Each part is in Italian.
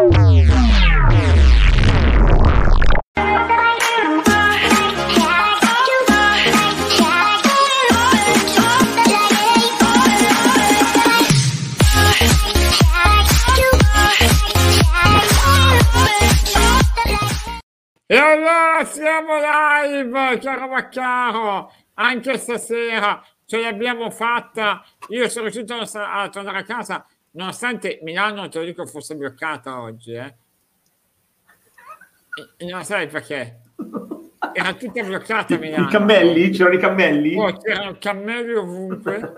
E allora siamo live, caro Maccaro, anche stasera ce l'abbiamo fatta. Io sono riuscito a, a tornare a casa, nonostante Milano, te lo dico, fosse bloccata oggi. Eh. E, non sai perché? Era tutta bloccata Milano. I cammelli? C'erano i cammelli? Oh, c'erano cammelli ovunque.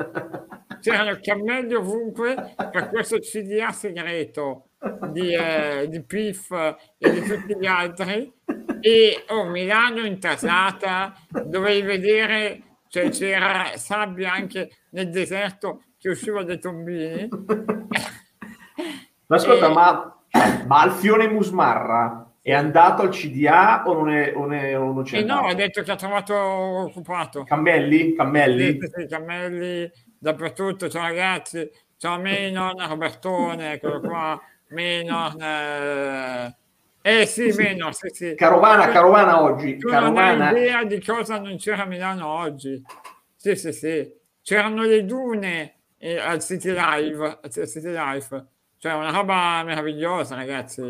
C'erano cammelli ovunque per questo CDA segreto di, eh, di PIF e di tutti gli altri e oh, Milano intasata, dovevi vedere, cioè, c'era sabbia anche nel deserto che usciva dai tombini. Ma ascolta, e... ma, ma Alfione Musmarra è andato al CDA o non, è, o ne, o non c'è? Eh no, ha detto che ha trovato occupato. Cammelli? Cammelli? Sì, sì, cammelli dappertutto, ciao ragazzi, ciao Menon, Robertone, eccolo qua, Menon... Eh eh sì, sì. meno, sì, sì. Carovana, carovana oggi. Tu carovana. non hai idea di cosa non c'era a Milano oggi. Sì, sì, sì. C'erano le dune eh, al City Live, al City Life. Cioè una roba meravigliosa, ragazzi.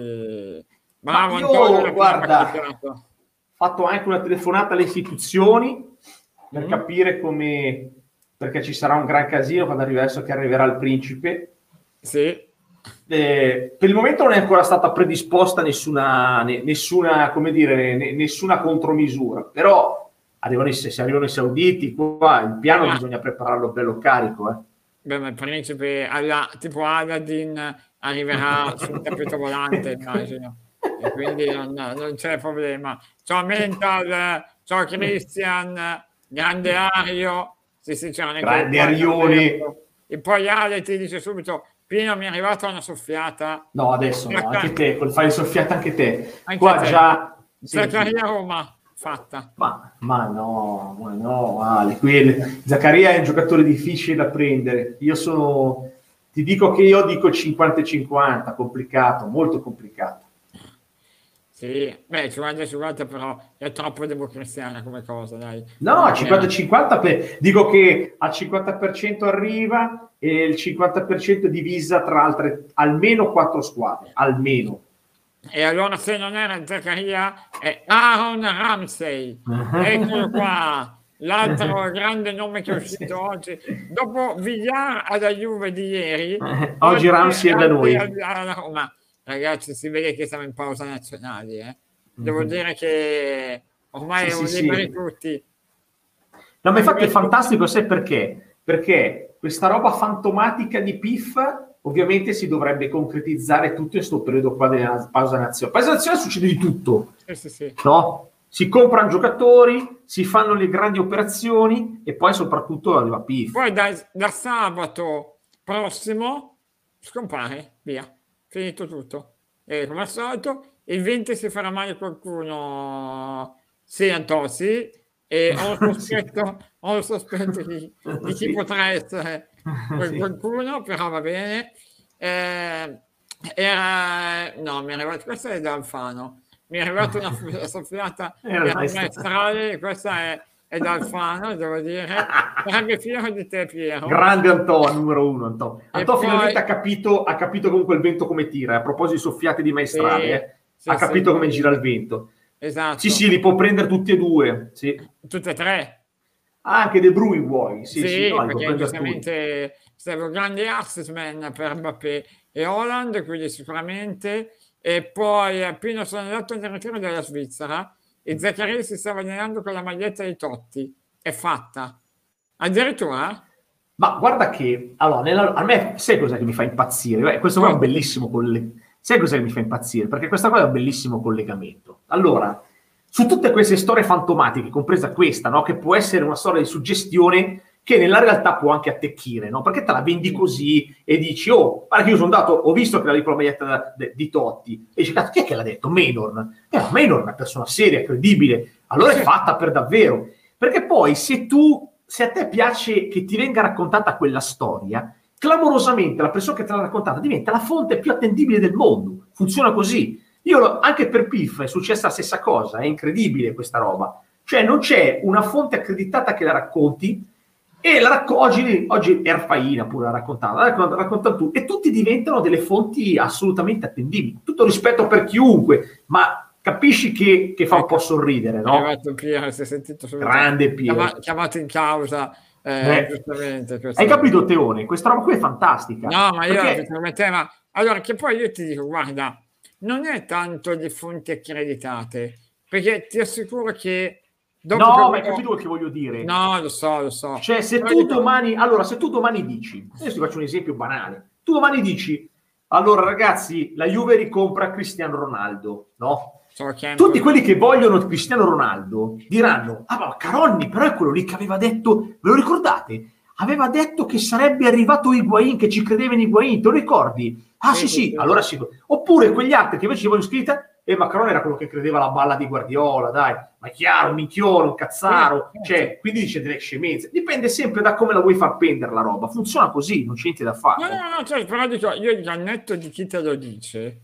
Bravo Ma Antonio. Guarda, ho fatto anche una telefonata alle istituzioni per mm. capire come... Perché ci sarà un gran casino quando arriva adesso che arriverà il principe. Sì eh, per il momento non è ancora stata predisposta nessuna, nessuna, come dire, nessuna contromisura, però arrivano, se arrivano i sauditi, qua il piano ah. bisogna prepararlo bello carico. Eh. Beh, ma il principe, alla, tipo Aladdin, arriverà sul tappeto volante, immagino. E quindi non, non, c'è problema. Ciao Mental, ciao Christian, grande Ario. Sì, sì, grande Arioni. E poi Ale ti dice subito Pino mi è arrivata una soffiata. No, adesso no, anche te, fai soffiata anche te. Anche Qua te. già... Zaccaria Roma, fatta. Ma, ma, no, ma no, Ale. Qui, Zaccaria è un giocatore difficile da prendere. Io sono... Ti dico che io dico 50-50, complicato, molto complicato. Sì, beh, 50-50 però è troppo democristiana come cosa, dai. No, 50-50, per... dico che al 50% arriva e il 50% divisa tra altre almeno quattro squadre, almeno. E allora se non era Zaccaria è Aaron Ramsey, eccolo qua, l'altro grande nome che è uscito oggi. Dopo Villar alla Juve di ieri, oggi, Ramsey è da noi. Alla Roma. Ragazzi, si vede che siamo in pausa nazionale. Eh? Devo mm-hmm. dire che ormai sì, sì, liberi sì. tutti. No, ma infatti è fantastico, sai perché? Perché questa roba fantomatica di PIF ovviamente si dovrebbe concretizzare tutto in questo periodo qua della pausa nazionale. Pausa nazionale succede di tutto, sì, sì, sì. no? Si comprano giocatori, si fanno le grandi operazioni e poi soprattutto arriva PIF. Poi da, da sabato prossimo scompare, via, finito tutto. E come al solito, il 20 si farà male qualcuno, sì, Antossi, e ho un sospetto, ho un sospetto di, di chi potrà essere qualcuno, però va bene. Eh, era, no, mi è arrivato, questa è da Alfano, mi è arrivata una soffiata maestrale, questa è, è da Alfano, devo dire, sarebbe fiero di te Piero. Grande Antonio, numero uno Antonio. Antonio finalmente ha capito, ha capito comunque il vento come tira, a proposito di soffiate di maestrale, sì, eh. sì, ha capito sì, come gira il vento. Esatto. Sì, sì, li può prendere tutti e due. Sì. Tutte e tre. Ah, anche De Bruyne vuoi? Sì, sì, sì no, perché giustamente serve un grande assessment per Mbappé e Holland, quindi sicuramente. E poi appena sono andato in ritiro della Svizzera e Zaccaria si stava allenando con la maglietta di Totti. È fatta. Addirittura... Ma guarda che, allora, nella, a me, sai cosa che mi fa impazzire? Beh, questo qua è un bellissimo collegamento Sai cosa mi fa impazzire? Perché questa cosa è un bellissimo collegamento. Allora, su tutte queste storie fantomatiche, compresa questa, no? che può essere una storia di suggestione che nella realtà può anche attecchire, no? perché te la vendi così e dici, oh, guarda che io sono andato, ho visto che la la maglietta di Totti, e dici, cazzo, chi è che l'ha detto? Maynor. Eh, Maynor è una persona seria, credibile, allora è fatta per davvero. Perché poi se tu, se a te piace che ti venga raccontata quella storia, clamorosamente la persona che te l'ha raccontata diventa la fonte più attendibile del mondo, funziona così. Io lo, anche per PIF è successa la stessa cosa, è incredibile questa roba. Cioè non c'è una fonte accreditata che la racconti e la racco- oggi, oggi Erfaina pure la raccontava, la raccontano tutti, e tutti diventano delle fonti assolutamente attendibili. Tutto rispetto per chiunque, ma capisci che, che fa un po' sorridere, no? Piero, si è sentito Grande Piero. Chiama, chiamato in causa. Eh, giustamente, Hai capito Teone? Questa roba qui è fantastica. No, ma io perché... prometteva... Allora, che poi io ti dico, guarda, non è tanto di fonti accreditate, perché ti assicuro che Dopo no, ma hai capito che voglio dire? No, lo so, lo so. Cioè, se Però tu domani, allora, se tu domani dici, adesso ti faccio un esempio banale, tu domani dici, allora ragazzi, la Juve ricompra Cristiano Ronaldo, no? Tutti quelli che vogliono Cristiano Ronaldo diranno, ah ma Caronni, però è quello lì che aveva detto, ve lo ricordate? Aveva detto che sarebbe arrivato Higuain, che ci credeva in Higuain, te lo ricordi? Ah sì sì, allora sì. Oppure quegli altri che invece ci vogliono scritta, e Macron era quello che credeva alla balla di Guardiola, dai, ma è chiaro, un minchione, un cazzaro, eh, cioè, quindi dice delle scemenze. Dipende sempre da come la vuoi far pendere la roba, funziona così, non c'è niente da fare. No, no, no, cioè, però dico, io al netto di chi te lo dice,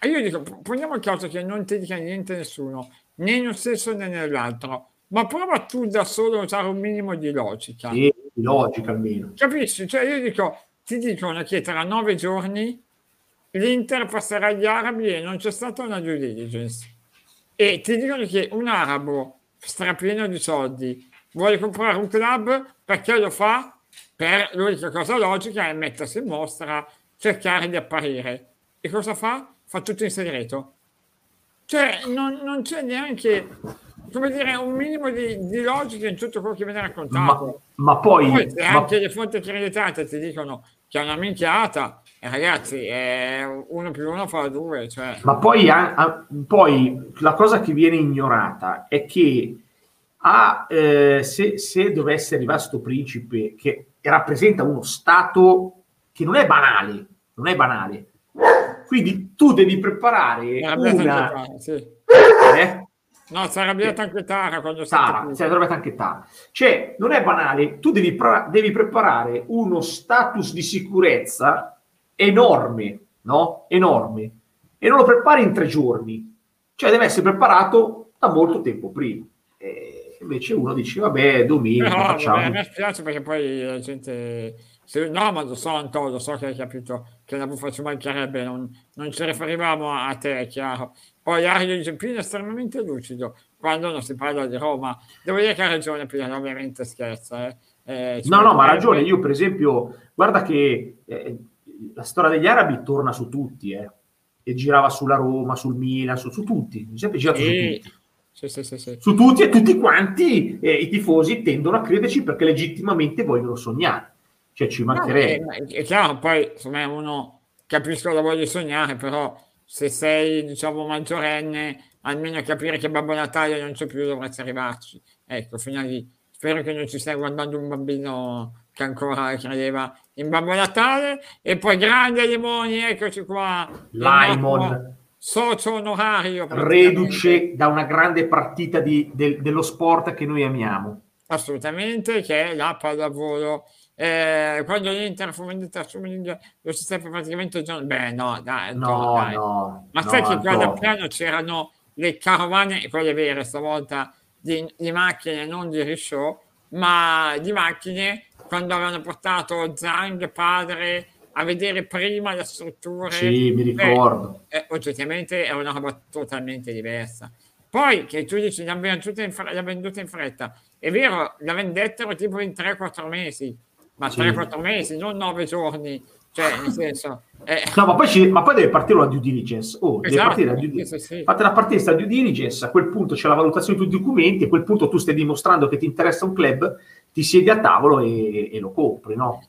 e io dico, poniamo il caso che non ti dica niente nessuno, né in un senso né nell'altro, ma prova tu da solo a usare un minimo di logica. Sì, di logica almeno. Capisci? Cioè, io dico, ti dicono che tra nove giorni l'Inter passerà agli arabi e non c'è stata una due diligence. E ti dicono che un arabo strapieno di soldi vuole comprare un club perché lo fa per l'unica cosa logica è mettersi in mostra, cercare di apparire. E cosa fa? Fa tutto in segreto. Cioè, non, non c'è neanche, come dire, un minimo di, di, logica in tutto quello che viene raccontato. Ma, ma poi... poi ma... anche le fonti accreditate ti dicono che è una minchiata, eh, ragazzi, eh, uno più uno fa due. Cioè. Ma poi, a, a, poi, la cosa che viene ignorata è che a, eh, se, se, dovesse arrivare questo principe che rappresenta uno Stato che non è banale, non è banale, quindi tu devi preparare una... Fare, sì. eh? No, si è arrabbiata anche Tara quando Tara, si è arrabbiata anche Tara. Cioè, non è banale, tu devi, pra- devi preparare uno status di sicurezza enorme, no? Enorme. E non lo prepari in tre giorni. Cioè, deve essere preparato da molto tempo prima. E invece uno dice, vabbè, domenica no, facciamo... Vabbè, mi spiace perché poi la gente... Se, no, ma lo so, Antonio, lo so che hai capito che la buffa ci mancherebbe, non, non ci riferivamo a te, è chiaro. Poi Ario dice Pino è estremamente lucido quando non si parla di Roma. Devo dire che ha ragione Pino, ovviamente scherza. Eh. Eh, no, no, ma ha ragione. Io, per esempio, guarda che eh, la storia degli arabi torna su tutti, eh. E girava sulla Roma, sul Milan, su, su tutti. Sempre girato e... su tutti. Sì, sì, sì. Su tutti e tutti quanti eh, i tifosi tendono a crederci perché legittimamente vogliono sognare. Cioè, ci mancherebbe. No, è, è, chiaro, poi insomma, uno capisco la voglia di sognare, però se sei diciamo maggiorenne almeno capire che Babbo Natale non c'è più dovresti arrivarci. Ecco fino a lì. Spero che non ci stia guardando un bambino che ancora credeva in Babbo Natale. E poi grande Limoni eccoci qua. Laimon. Socio onorario reduce da una grande partita di, de, dello sport che noi amiamo. Assolutamente che è la pallavolo eh, quando l'Inter fu venduta a Summing lo si sapeva praticamente giorno beh no dai, no, dai. no ma sai che qua da piano c'erano le carovane quelle vere stavolta di, di macchine non di rishow ma di macchine quando avevano portato Zang padre a vedere prima le strutture sì mi ricordo. beh, eh, oggettivamente è una roba totalmente diversa. Poi che tu dici l'ha venduta in, venduta in fretta. È vero la vendettero tipo in 3-4 mesi ma sì. 3-4 mesi, non 9 giorni. Cioè, nel senso... Eh. No, ma poi, ci, ma poi, deve partire la due diligence. Oh, esatto, deve partire la due diligence. Sì, sì. Fate la partenza due diligence, a quel punto c'è la valutazione di tutti i documenti, a quel punto tu stai dimostrando che ti interessa un club, ti siedi a tavolo e, e lo compri, no?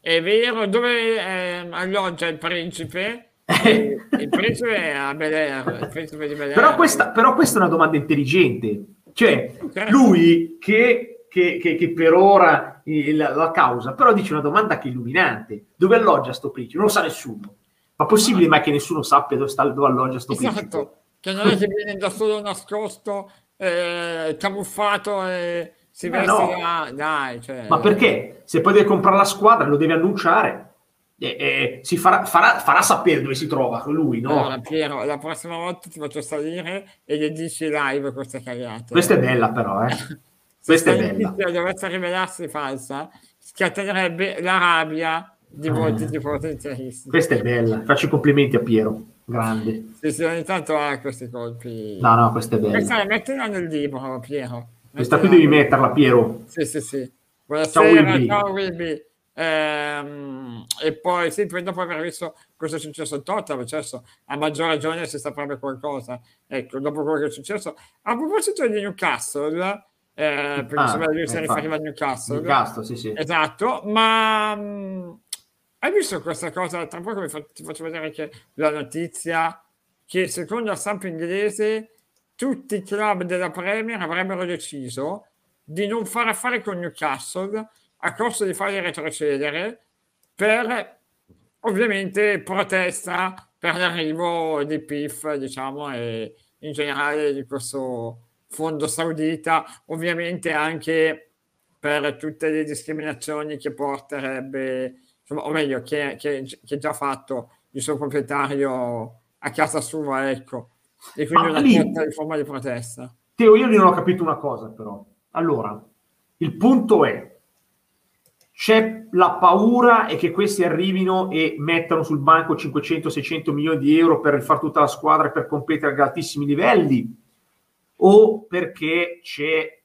È vero, dove eh, alloggia il principe? il principe è a Bel Air, Bel Air. Però questa, però questa è una domanda intelligente. Cioè, lui che che, che, che per ora eh, la, la, causa, però dice una domanda che è illuminante. Dove alloggia sto principe? Non lo sa nessuno. Ma possibile mai che nessuno sappia dove, sta, dove alloggia sto esatto. principe? Che non è che viene da solo nascosto, eh, camuffato e si veste no. là, dai. Cioè... Ma perché? Se poi deve comprare la squadra lo deve annunciare. eh, eh, si farà, farà, farà, sapere dove si trova lui, no? Allora, Piero, la prossima volta ti faccio salire e le dici live queste cagate. Questa è bella, però, eh. questa è bella. Se dovesse rivelarsi falsa, scatenerebbe la rabbia di molti eh. tifosi interisti. Questa è bella, faccio i complimenti a Piero, grande. Sì, sì, ogni tanto ha questi colpi. No, no, questa è bella. Questa la mettila nel libro, Piero. Questa qui devi metterla, Piero. Sì, sì, sì. Buonasera, ciao Wilby. Ehm, e poi sì, poi dopo aver visto cosa è successo a Tottenham, certo, a maggior ragione si sta proprio qualcosa. Ecco, dopo quello che è successo. A proposito di Newcastle, eh, perché ah, lui si riferiva a Newcastle. Newcastle, sì, sì. Esatto, ma mh, hai visto questa cosa? Tra poco fa, ti faccio vedere anche la notizia che secondo la stampa inglese tutti i club della Premier avrebbero deciso di non fare affari con Newcastle a costo di farli retrocedere per ovviamente protesta per l'arrivo di PIF, diciamo, e in generale di questo fondo saudita, ovviamente anche per tutte le discriminazioni che porterebbe, insomma, o meglio, che, che, che già fatto il suo proprietario a casa sua, ecco, e quindi Ma una lì, forma di protesta. Teo, io non ho capito una cosa però. Allora, il punto è, c'è la paura e che questi arrivino e mettano sul banco 500-600 milioni di euro per rifare tutta la squadra e per competere ad altissimi livelli o perché c'è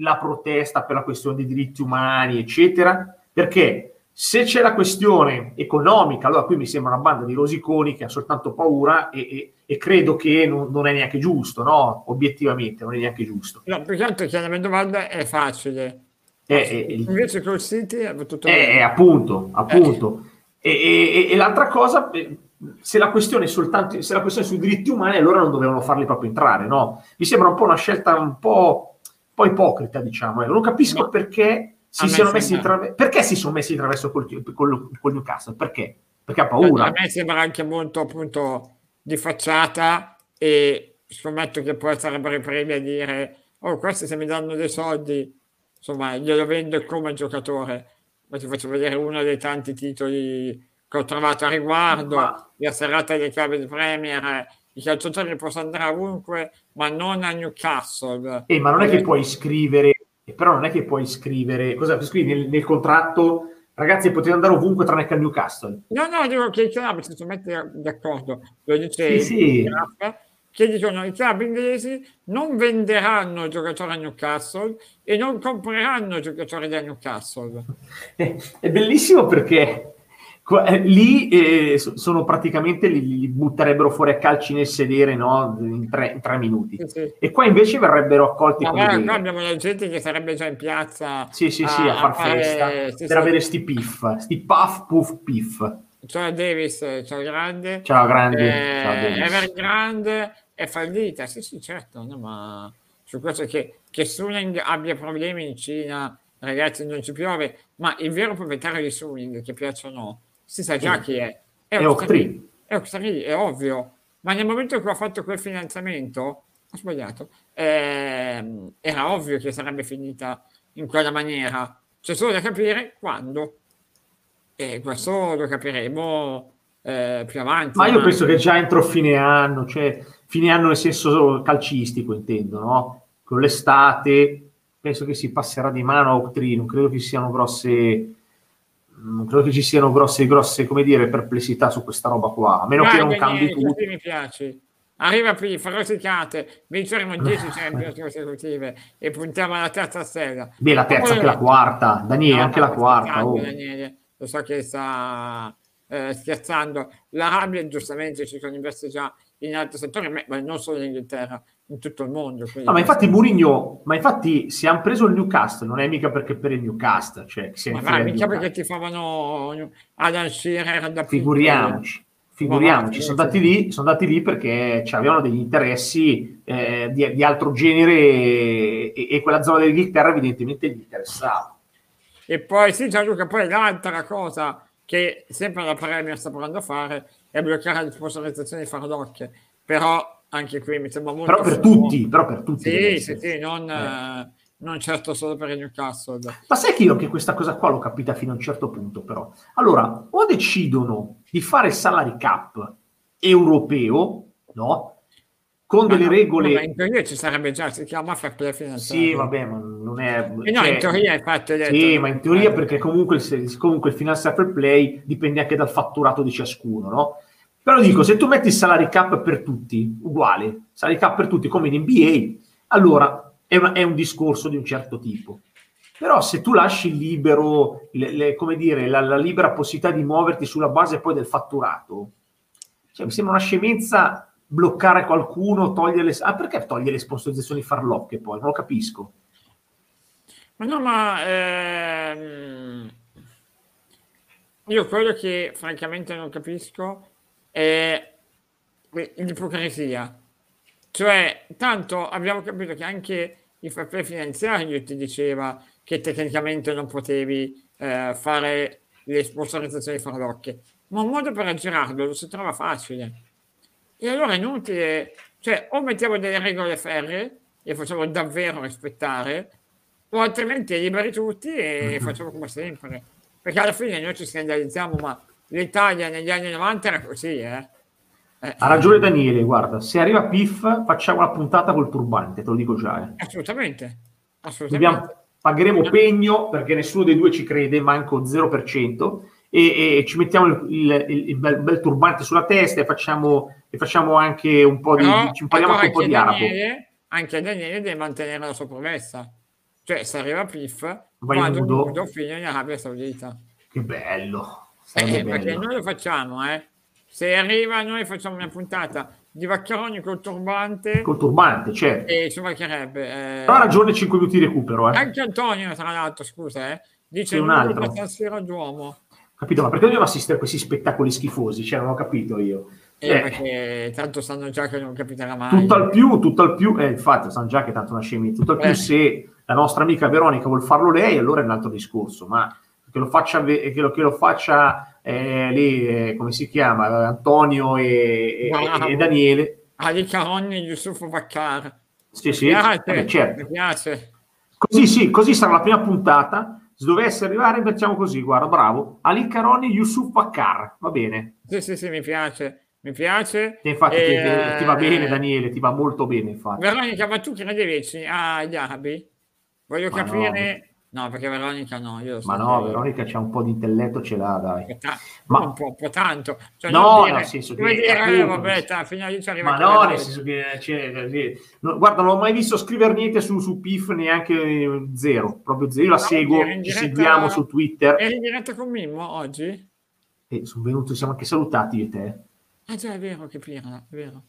la protesta per la questione dei diritti umani, eccetera? Perché se c'è la questione economica, allora qui mi sembra una banda di rosiconi che ha soltanto paura e, e, e credo che non, non, è neanche giusto, no? Obiettivamente non è neanche giusto. No, perché altro che la mia domanda è facile eh, eh, Invece col City è tutto eh, appunto, appunto. Eh. E, e, e, l'altra cosa, eh, se la questione è soltanto se la questione è sui diritti umani, allora non dovevano farli proprio entrare, no? Mi sembra un po' una scelta un po', un po ipocrita, diciamo. Eh. Non capisco no. perché si siano messi in traverso. Perché si sono messi in traverso col, col, col Newcastle? Perché? Perché ha paura. A me sembra anche molto appunto di facciata e scommetto che poi sarebbero i primi a dire oh questi se mi danno dei soldi insomma, glielo vendo come giocatore. Ma ti faccio vedere uno dei tanti titoli che ho trovato a riguardo, la serata dei club di Premier, i calciatori possono andare ovunque, ma non a Newcastle. Eh, ma non è che puoi scrivere, però non è che puoi scrivere, cosa scrivi nel, nel contratto? Ragazzi, potete andare ovunque tranne che a Newcastle. No, no, dico che i club si sono messi d'accordo. Lo dice sì, sì. Graf, che dicono i club inglesi non venderanno giocatori a Newcastle e non compreranno giocatori da Newcastle. È bellissimo perché eh, lì eh, sono praticamente li, li, butterebbero fuori a calci nel sedere no? in, tre, in tre minuti. Sì, sì. e qua invece verrebbero accolti Ma come qua abbiamo la gente che sarebbe già in piazza sì sì a, sì a far festa sì, per avere sti piff sti puff puff piff. Ciao Davis ciao grande. Ciao grande. Eh, ciao Evergrande è fallita, sì sì certo, no, ma su questo che, che Suning abbia problemi in Cina, ragazzi non ci piove, ma il vero proprietario di Suning, che piace o no, si sa già chi è. È, è Octree. È Octree, è ovvio. Ma nel momento in cui ha fatto quel finanziamento, ho sbagliato, ehm, era ovvio che sarebbe finita in quella maniera. C'è solo da capire quando. E questo lo capiremo eh, più avanti. Ma io penso che già entro fine anno, cioè fine anno nel senso calcistico intendo, no? Con l'estate penso che si passerà di mano a Octree, non credo che ci siano grosse non credo che ci siano grosse, grosse come dire, perplessità su questa roba qua, a meno Guarda, che non cambi tutto. Mi piace. Arriva qui, farosicate, vinceremo 10 Champions consecutive e puntiamo alla terza stella. Beh, la terza, anche la quarta, Daniele, no, anche la quarta. Oh. Daniele, lo so che sta eh, scherzando. L'Arabia giustamente ci sono investe già in altri settori, ma non solo in Inghilterra, in tutto il mondo. No, ma infatti Mourinho, ma infatti se hanno preso il Newcastle non è mica perché per il Newcastle, cioè si ma, ma mica perché ti favano Alan Shearer da Figuriamoci. Figuriamoci, sono andati, lì, sono andati lì perché avevano degli interessi eh, di, di, altro genere e, e, quella zona dell'Inghilterra evidentemente gli interessava. E poi sì, Gianluca, poi l'altra cosa che sempre la Premier sta provando a fare è bloccare le sponsorizzazioni farlocche, però anche qui mi sembra molto... Però per tutti, però per tutti. Sì, sì, sì, non, eh. non certo solo per il Newcastle. Ma sai che io che questa cosa qua l'ho capita fino a un certo punto, però. Allora, o decidono di fare il salary cap europeo, no? Con delle no, regole. Ma in teoria ci sarebbe già, si chiama fair play finanziario. Sì, vabbè, ma non è. E no, cioè, in teoria infatti. Detto, sì, ma in teoria perché comunque, comunque il fair play dipende anche dal fatturato di ciascuno, no? Però dico, se tu metti il salary cap per tutti, uguale, salary cap per tutti come in NBA, allora è, una, è un discorso di un certo tipo. Però se tu lasci libero, le, le, come dire, la, la, libera possibilità di muoverti sulla base poi del fatturato, cioè, mi sembra una scemenza bloccare qualcuno, togliere. Ah, perché togliere le sponsorizzazioni farlocche poi? Non lo capisco. Ma no, ma... Ehm... Io quello che francamente non capisco è l'ipocrisia. Cioè, tanto abbiamo capito che anche il fair play finanziario ti diceva che tecnicamente non potevi eh, fare le sponsorizzazioni farlocche, ma un modo per aggirarlo lo si trova facile. E allora è inutile, cioè o mettiamo delle regole ferre e facciamo davvero rispettare, o altrimenti liberi tutti e facciamo come sempre. Perché alla fine noi ci scandalizziamo, ma l'Italia negli anni 90 era così, eh. Eh, ha ragione Daniele, guarda, se arriva Piff facciamo una puntata col turbante, te lo dico già. Eh. Assolutamente, assolutamente. Dobbiamo, pagheremo pegno perché nessuno dei due ci crede, manco 0%, e, e ci mettiamo il, il, il bel, bel, turbante sulla testa e facciamo, e facciamo anche un po' di, Però, ci impariamo anche un po' di Daniele, arabo. Anche Daniele deve mantenere la sua promessa. Cioè, se arriva Piff, Vai nudo. nudo fino in Arabia Saudita. Che bello. Eh, perché noi lo facciamo, eh. Se arriva, noi facciamo una puntata di Vaccheroni col turbante. Col turbante, certo. E ci mancherebbe. Eh... Ha ragione, 5 minuti di recupero. Eh. Anche Antonio, tra l'altro, scusa, eh, dice un altro. stasera Duomo. Capito, ma perché dobbiamo assistere a questi spettacoli schifosi? Cioè, non ho capito io. Eh, eh. perché tanto sanno già che non capiterà mai. Tutto al più, tutto al più, eh, infatti sanno già che tanto una scemi, tutto al più eh. se la nostra amica Veronica vuol farlo lei, allora è un altro discorso, ma che lo faccia, che lo, che lo faccia eh, lì, eh, come si chiama, Antonio e, e, e Daniele. Ali Caronni, Yusuf Bakar. Sì, sì, piace, certo. Mi piace. Così sì, così sarà la prima puntata. Se dovesse arrivare, facciamo così, guarda, bravo. Ali Caroni, Yusuf Bakar, va bene. Sì, sì, sì, mi piace. Mi piace. E infatti e, ti, ti, va bene, Daniele, ti va molto bene, infatti. Veronica, ma tu credevi agli arabi? Voglio ma capire... No perché Veronica no, io Ma no, Veronica c'ha un po' di intelletto, ce l'ha, dai. Ta- ma un po', un po tanto. Cioè, no, dire, nel senso che... Dire, eh, vabbè, ta, fino a ci Ma no, nel senso che... Cioè, no, guarda, non ho mai visto scrivere niente su, su PIF, neanche zero, proprio zero. Io la no, seguo, diretta, ci seguiamo su Twitter. Eri in diretta con Mimmo oggi? Eh, sono venuti, siamo anche salutati io e te. Ah già, è vero, che pirla, è vero.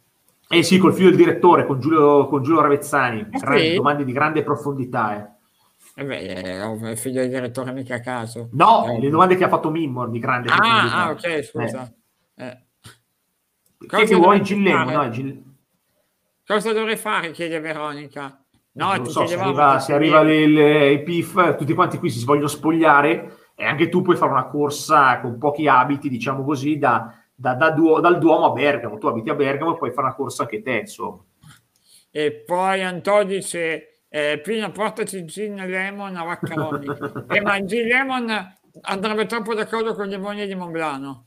Eh sì, col figlio del direttore, con Giulio, con Giulio Ravezzani. Ah, sì? Domande di grande profondità, eh. Eh beh, è figlio del direttore mica a caso. No, eh. le domande che ha fatto Mimmo di grande Ah, ah ok, scusa. Eh. Eh. Cosa che vuoi Gillemo? No, Gill... Cosa dovrei fare? chiede Veronica. No, non so, se arriva, se arriva le, le, i PIF, tutti quanti qui si vogliono spogliare e anche tu puoi fare una corsa con pochi abiti, diciamo così, da, da, da Duo, dal Duomo a Bergamo. Tu abiti a Bergamo e puoi fare una corsa anche te, insomma. E poi Antonio dice eh, prima portaci gin lemon a Vaccaroni. eh, ma il gin lemon andrebbe troppo d'accordo con gli amoni di Monblano.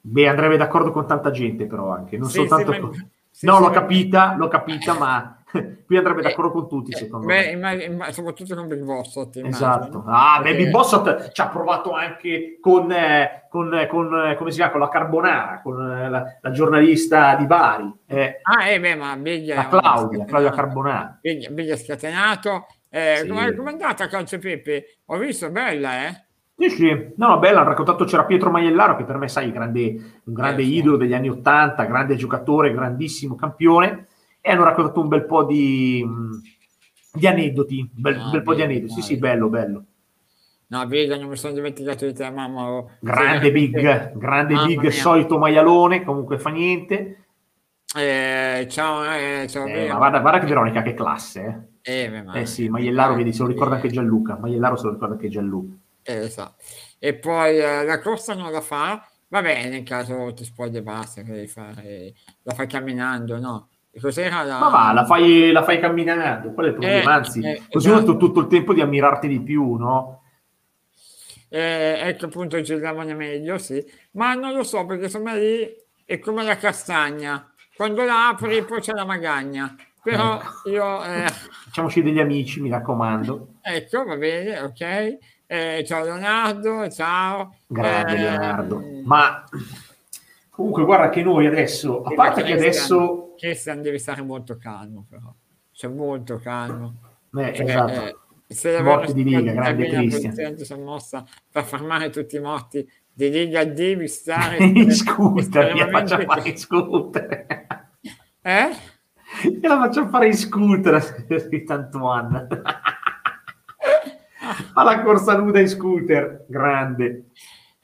Beh, andrebbe d'accordo con tanta gente però anche, non sì, soltanto sì, con... sì, no, l'ho capita, l'ho capita, ma qui andrebbe eh, d'accordo con tutti, eh, secondo beh, me. Beh, soprattutto con Big Bossot. Esatto. Ah, beh, Big Bossot ci ha provato anche con, eh, con, con, come si chiama, con la Carbonara, con la, la giornalista di Bari. Eh. Ah, eh, beh, ma Biglia... La Claudia, Claudia Carbonara. Biglia, Biglia scatenato. Eh, sì. Come è andata Calcio Pepe? Ho visto, bella, eh? Sì, sì, no, bella, hanno raccontato c'era Pietro Maiellaro che per me, sai, grande, un grande eh, idolo degli anni Ottanta, grande giocatore, grandissimo campione e hanno raccontato un bel po' di, di aneddoti, bel, ah, bel po' di aneddoti, sì sì, bello, bello. No, Big, non mi sono dimenticato di te, mamma. Oh. Grande Big, grande Big, mia. solito maialone, comunque fa niente. Eh, ciao, eh, ciao eh, ma guarda, guarda che Veronica, che classe, eh. Eh, eh sì, Maiellaro, vedi, se lo ricorda anche Gianluca. Maiellaro se lo ricorda anche Gianluca. Eh, so. E poi eh, la corsa non la fa, va bene, in caso ti spogli e basta, che devi fare, la fai camminando, no? Cos'era la... Ma va, la fai, la fai camminando, qual è il problema? Eh, Anzi, eh, così esatto. ho tutto il tempo di ammirarti di più, no? Eh, ecco appunto giocavano meglio, sì. Ma non lo so, perché insomma lì è come la castagna. Quando la apri poi c'è la magagna. Però Ecco. io... eh, Facciamoci degli amici, mi raccomando. ecco, va bene, ok. Eh, ciao Leonardo, ciao. Grande Eh, Leonardo. Ma comunque guarda che noi adesso, a parte che adesso... Christian devi stare molto calmo però. Cioè molto calmo. eh, Cioè, esatto. eh, se la Morti guerra di liga, grande Christian. si è mossa per fermare tutti i morti di liga devi stare in scooter, gliela estremamente- facciamo fare in scooter. eh? Gliela facciamo fare in scooter di. Fa la corsa nuda in scooter, grande.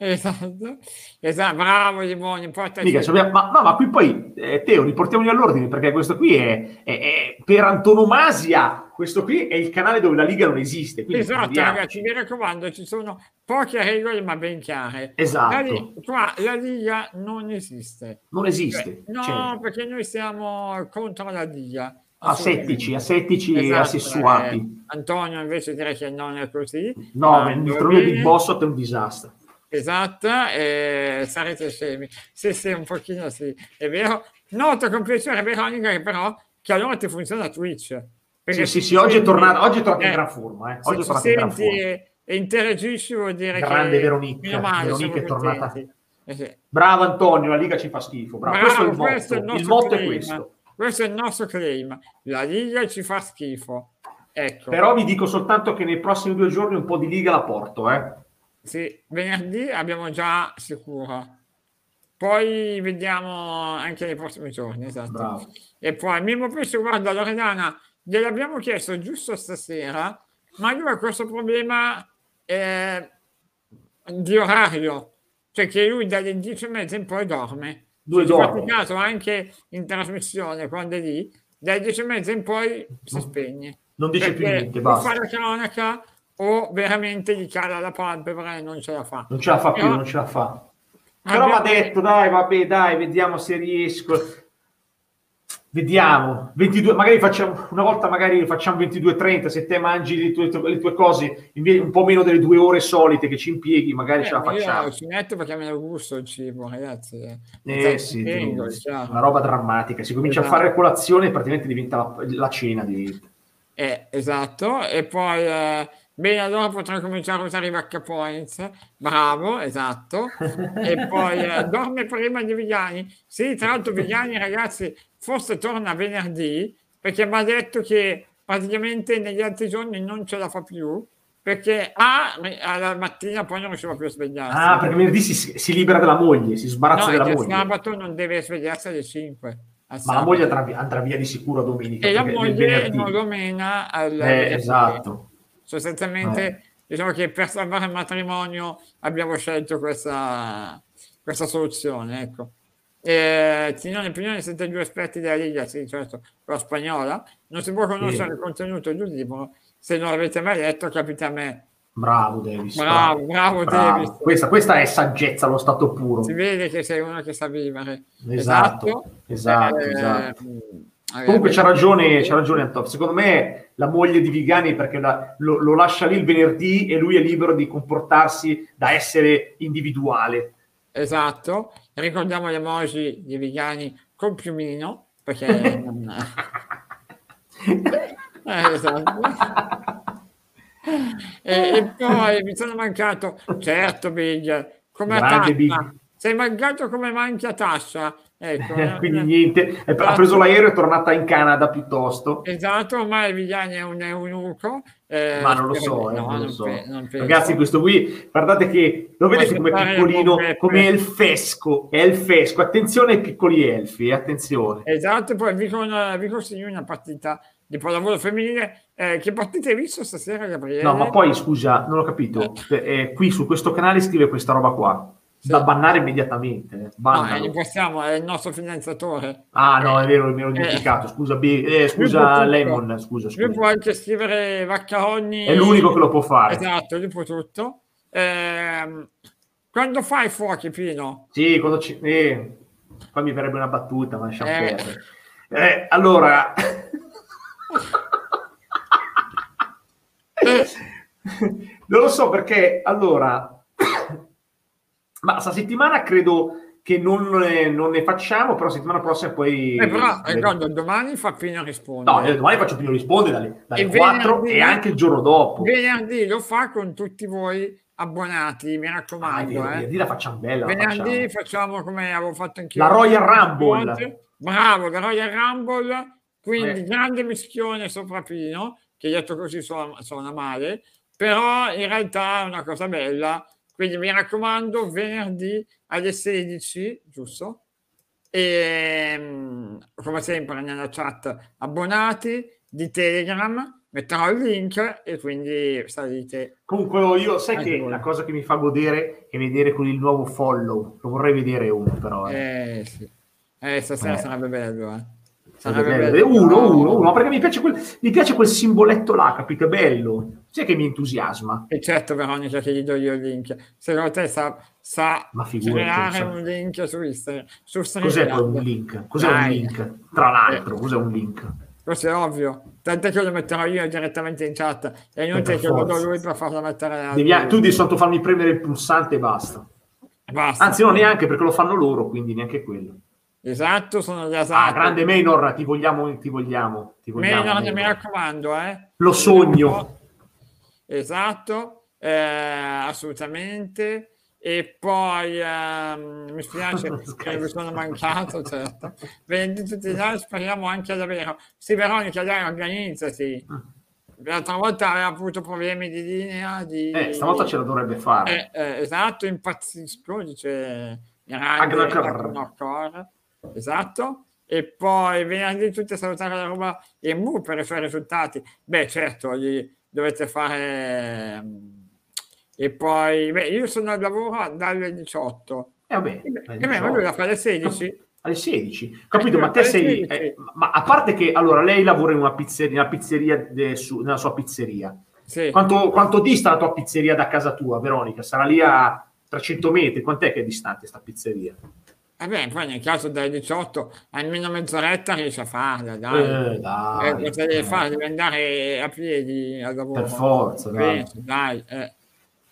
Esatto, esatto, bravo Limone, portaci Mica, ci abbiamo- ma, no, ma qui poi, eh, Teo, riportiamoli all'ordine perché questo qui è, è- è per antonomasia. Questo qui è il canale dove la Liga non esiste. Esatto, andiamo. ragazzi, mi raccomando, ci sono poche regole ma ben chiare. Esatto. La li- qua la Liga non esiste. Non esiste. No, Cioè, perché noi siamo contro la Liga. asettici, asettici e Esatto, asessuati. eh, Antonio invece direi che non è così. No, Ma il trono di. Bossot è un disastro. Esatto, e sarete scemi. Sì, sì, un pochino sì, è vero. Noto con piacere, Veronica, che però che allora ti funziona Twitch. Perché Sì, sì, se sì, ti oggi è tornato, oggi è tornato in eh, gran forma. Eh. se Oggi è tornato in gran senti forma. e, e interagisci vuol dire Grande che Veronica, male, Veronica è tornata-. Eh sì. Bravo Antonio, la Liga ci fa schifo. Bravo. Bravo, questo è il motto. il, nostro motto è claim. questo. Questo è il nostro claim. La Liga ci fa schifo. Ecco. Però vi dico soltanto che nei prossimi due giorni un po' di Liga la porto. Eh. Sì, venerdì abbiamo già sicuro. Poi vediamo anche nei prossimi giorni, esatto. Bravo. E poi Mimmo Pesce, guarda, Loredana, gliel'abbiamo chiesto giusto stasera, ma lui ha questo problema eh, di orario, cioè che lui dalle 10 e mezza in poi dorme. Due Se ci fate dorme. caso anche in trasmissione, quando è lì, dalle 10 e mezza in poi si spegne. Non dice più niente, basta. fa la cronaca o veramente gli cala la palpebra e non ce la fa. Non ce la fa più, Però- non ce la fa. Però mi ha detto, dai, vabbè, dai, vediamo se riesco. Vediamo, 22, magari facciamo una volta, magari facciamo 22.30. Se te mangi le tue, le tue cose un po' meno delle due ore solite che ci impieghi, magari Eh, ce la ma facciamo. Io ci metto perché me lo gusto il cibo, ragazzi. Eh Senza sì, tengo, chiaro. una roba drammatica. Si comincia Esatto. a fare colazione e praticamente diventa la, la cena. Diventa. Eh, esatto, e poi eh, bene, allora potrai cominciare a usare i vacca points. Bravo, esatto. e poi eh, dorme prima di Vigliani. Sì, tra l'altro Vigliani, ragazzi, forse torna venerdì perché mi ha detto che praticamente negli altri giorni non ce la fa più perché A, alla mattina poi non riusciva più a svegliarsi. Ah, perché venerdì si, si libera della moglie, si sbarazza no, della moglie. sabato non deve svegliarsi alle 5. Ma la moglie andrà via, andrà via di sicuro domenica. e la moglie non lo mena al Eh, esatto. Sostanzialmente Eh. diciamo che per salvare il matrimonio abbiamo scelto questa, questa soluzione ecco eh, Tinone Pignone siete due esperti della Liga sì certo la spagnola non si può conoscere il contenuto di un libro se non l'avete mai letto capita a me Bravo Davis. Bravo, bravo, Davis. Questa, questa è saggezza allo stato puro. si vede che sei uno che sa vivere Esatto, esatto, Eh, esatto. eh, Comunque eh, c'ha ragione, c'ha ragione Antonio. Secondo me la moglie di Vigani perché la- lo, lo lascia lì il venerdì e lui è libero di comportarsi da essere individuale. Esatto, ricordiamo le emoji di Vigani col piumino, perché... non- Eh, esatto. e, e poi mi sono mancato, certo Big, come a Grande Tascia, Big. Sei mancato come manchi a Tascia, ecco. Quindi eh, niente, ha preso l'aereo e è tornata in Canada piuttosto. Esatto, ormai Vigani è un eunuco. eh, Ma non lo so, eh, no, non lo so. pe- non. Ragazzi, questo qui, guardate che lo vedete come piccolino, come elfesco, è elfesco. Attenzione ai piccoli elfi, eh, attenzione. Esatto, poi vi, con, vi consiglio una partita di pallavolo femminile. Eh, che partita hai visto stasera, Gabriele? No, ma poi scusa, non ho capito. Eh, qui su questo canale scrive questa roba qua. Da bannare immediatamente. eh. No, Bannalo. eh, non possiamo, è il nostro fidanzatore. Ah, no, è vero, mi ero dimenticato. Scusa, B- eh, scusa. Lemon. Scusa, Lui può scusa. anche scrivere Vaccaroni. È l'unico che lo può fare. Esatto, lui può tutto. Ehm, quando fai fuochi, Pino? Sì, quando ci... eh, poi mi verrebbe una battuta, ma lasciamo Eh. perdere. Eh, allora... non lo so perché, allora... Ma sta settimana credo che non ne, non ne facciamo, però settimana prossima poi... Eh, però ricordo, domani fa Pino rispondere. No, eh, domani faccio Pino rispondere dalle, dalle e 4 venerdì, e anche il giorno dopo. Venerdì lo fa con tutti voi abbonati, mi raccomando. Ah, venerdì eh. la facciamo bella. Venerdì facciamo. facciamo. come avevo fatto anche io. La Royal Rumble. Bravo, la Royal Rumble. Quindi eh. grande mischione sopra Pino, che detto così suona, suona male, però in realtà è una cosa bella. Quindi mi raccomando, venerdì alle 16, giusto? E mm, come sempre nella chat abbonati di Telegram metterò il link e quindi salite. Comunque io sai che voi. la cosa che mi fa godere è vedere con il nuovo follow, lo vorrei vedere uno però. Eh, eh sì. Eh, stasera eh. sarebbe bello, eh. Bello. Uno, uno, uno, perché mi piace, quel, mi piace quel simboletto là, capito? È bello. Sai che mi entusiasma. E certo, Veronica, che gli do io il link. Secondo te sa, sa creare un link su Instagram? Su Cos'è un link? Cos'è Dai. un link? Tra l'altro, cos'è un link? Questo è ovvio. Tant'è che lo metterò io direttamente in chat. È inutile che lo do lui per farlo mettere. Devi, tu di sotto farmi premere il pulsante e basta. basta. Anzi, non neanche perché lo fanno loro, quindi neanche quello. Esatto, sono gli esatti. Ah, grande Menor, ti vogliamo, ti vogliamo. Ti vogliamo Menor, Menor. mi raccomando, eh. Lo sogno. Esatto, eh, assolutamente. E poi ehm, mi spiace che mi sono mancato, certo. Vendi tutti i live, speriamo anche davvero. Sì, Veronica, dai, organizzati. Ah. L'altra volta aveva avuto problemi di linea. Di... Eh, stavolta ce la dovrebbe fare. Eh, eh, esatto, impazzisco, dice grande Esatto. E poi venerdì tutti a salutare la roba e Mu per i suoi risultati. Beh, certo, gli dovete fare... E poi, beh, io sono al lavoro dalle 18. Eh, vabbè, e beh, ma lui la fa alle 16. Alle 16, capito? Ma te sei. Eh, ma a parte che allora lei lavora in una pizzeria, pizzeria de, su, nella sua pizzeria. Sì. Quanto, quanto dista la tua pizzeria da casa tua, Veronica? Sarà lì a 300 metri? Quant'è che è distante questa pizzeria? Vabbè, poi nel caso delle 18 almeno mezz'oretta riesce a farla, dai. Eh, dai eh, cosa deve fare? Deve andare a piedi al lavoro. Per forza, dai. dai eh.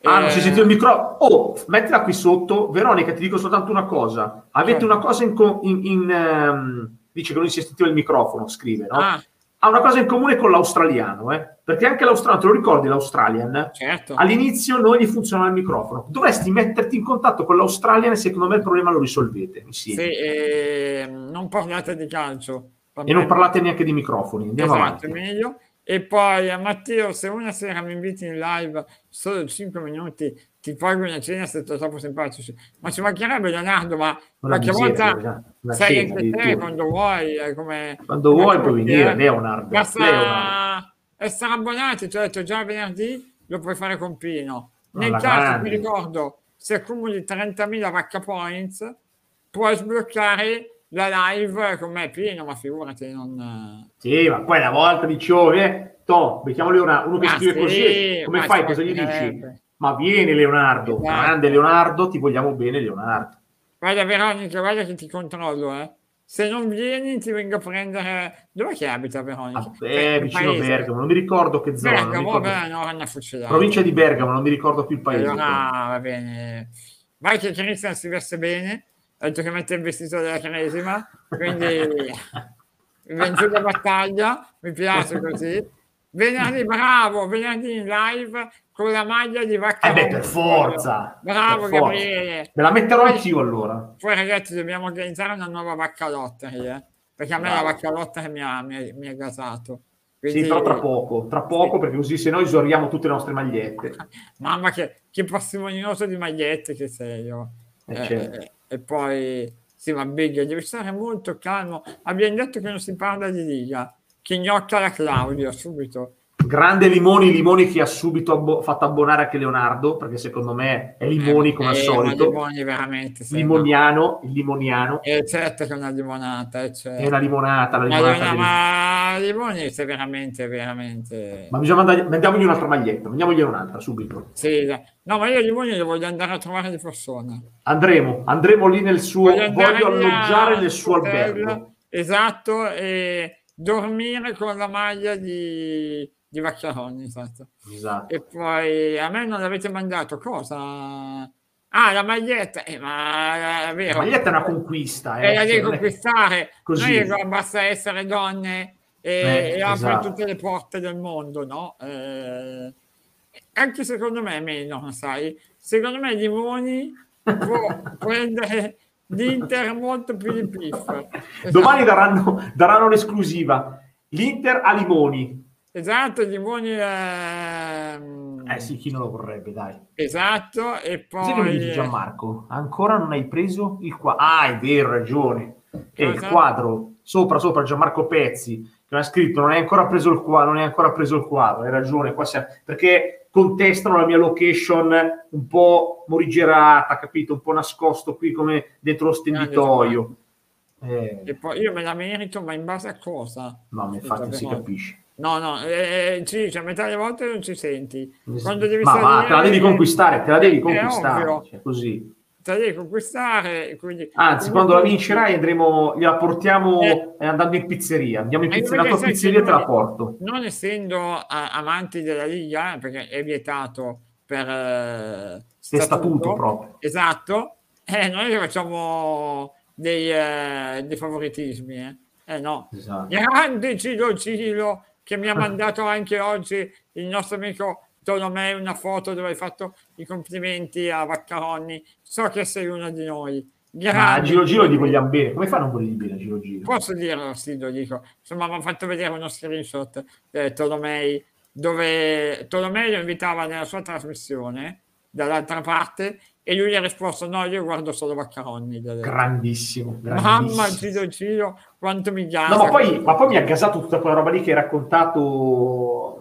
Ah, non si sente il microfono. Oh, mettila qui sotto. Veronica, ti dico soltanto una cosa. Avete certo. una cosa in... in, in um, dice che non si sentiva il microfono, scrive, no? Ah ha una cosa in comune con l'australiano, eh? perché anche l'australiano, te lo ricordi l'Australian? Certo. All'inizio non gli funzionava il microfono. Dovresti metterti in contatto con l'Australian e secondo me il problema lo risolvete insieme. Sì, eh, non parlate di calcio. E non parlate neanche di microfoni. Andiamo esatto, avanti. meglio. E poi a Matteo, se una sera mi inviti in live solo 5 minuti, ti pago una cena se sei troppo simpatici. Ma ci mancherebbe Leonardo, ma qualche volta sei anche te quando vuoi. Come, quando vuoi puoi venire, Leonardo. Basta Leonardo. essere abbonati, ti ho detto già venerdì, lo puoi fare con Pino. Nel caso, mi ricordo, se accumuli 30.000 vacca points, puoi sbloccare la live con me Pino, ma figurati, non... Sì, ma poi una volta dicevo, eh, to, becchiamoli una, uno che ma scrive sì, così, come fai, cosa gli dici? Ma vieni Leonardo, esatto. grande Leonardo, ti vogliamo bene Leonardo. Guarda Veronica, guarda che ti controllo, eh. Se non vieni ti vengo a prendere... Dove che abita Veronica? Ah, eh, vicino paese. Bergamo, non mi ricordo che zona. Bergamo, vabbè, no, Provincia di Bergamo, non mi ricordo più il paese. Allora, va bene. Vai che Cristian si veste bene ha detto che mette il vestito della Cresima, quindi vince la battaglia, mi piace così. Venerdì, bravo, venerdì in live con la maglia di Vacca. Eh beh, per forza! Bravo per Gabriele! Forza. Me la metterò anch'io allora. Poi ragazzi dobbiamo organizzare una nuova Vacca Lottery, eh? perché a me bravo. la Vacca Lottery mi ha, mi ha, mi ha gasato. Quindi... Sì, però tra poco, tra poco, sì. perché così se no isoriamo tutte le nostre magliette. Mamma che, che parsimonioso di magliette che sei io. Eh, certo. eh, e poi sì, ma Big devi stare molto calmo. Abbiamo detto che non si parla di Liga, che gnocca la Claudio subito. Grande Limoni, Limoni che ha subito abbo- fatto abbonare anche Leonardo, perché secondo me è Limoni eh, come al eh, solito. Limoni veramente. Limoniano, il limoniano. E certo che è una limonata. Eh, certo. È una limonata. La limonata ma, ma Limoni è veramente, veramente... Ma bisogna mandare, mandiamogli un'altra maglietta, mandiamogli un'altra subito. Sì, no, ma io Limoni lo voglio andare a trovare di persona. Andremo, andremo lì nel suo, voglio, voglio alloggiare nel suo albergo esatto, e dormire con la maglia di, di Vaccaroni, esatto. Esatto. E poi a me non l'avete mandato cosa? Ah, la maglietta, eh, ma è vero. La maglietta è una conquista, eh, la devi cioè, è- conquistare. Così. Noi basta essere donne e, Eh, e apre esatto. tutte le porte del mondo, no? Eh, anche secondo me meno, sai? Secondo me Limoni può prendere l'Inter molto più di Piff. Domani daranno, daranno l'esclusiva. L'Inter a Limoni. Esatto, Limoni... ehm, Eh sì, chi non lo vorrebbe, dai. Esatto, e Cos'è che mi dici poi... Gianmarco? Ancora non hai preso il quadro? Ah, è vero, hai ragione. E il Cosa? quadro, sopra, sopra, Gianmarco Pezzi, che mi ha scritto non hai ancora preso il quadro, non hai ancora preso il quadro, hai ragione, qua siamo- perché contestano la mia location un po' morigerata, capito? Un po' nascosto qui come dentro lo stenditoio. Eh, E poi io me la merito, ma in base a cosa? no, ma infatti non si capisce. No, no, eh, sì, cioè, a metà delle volte non ci senti. Quando devi ma salire, te la devi conquistare, te la devi è conquistare, ovvio. cioè, così. Devi conquistare. Quindi, Anzi, quando la vincerai andremo, gliela portiamo Eh. andando in pizzeria. Andiamo in pizzeria, la tua pizzeria te la porto. Non essendo a- amanti della Liga, eh, perché è vietato per eh, Per statuto proprio. Esatto, eh, noi facciamo dei, eh, dei favoritismi. Eh. Eh, no, Esatto. Grande Cilo Cilo che mi ha mandato anche oggi il nostro amico Tolomei una foto dove hai fatto i complimenti a Vaccaroni. So che sei uno di noi. Ma a. Giro Giro gli vogliamo bene. Come fa a non volergli bene a Giro Giro? Posso dirlo, sì, lo dico. Insomma, mi ha fatto vedere uno screenshot eh, Tolomei dove Tolomei lo invitava nella sua trasmissione dall'altra parte e lui gli ha risposto no, io guardo solo Vaccaroni. Detto. Grandissimo, Mamma grandissimo. Cilo Cilo, quanto mi gasa. No, ma poi, ma poi mi ha gasato tutta quella roba lì che hai raccontato.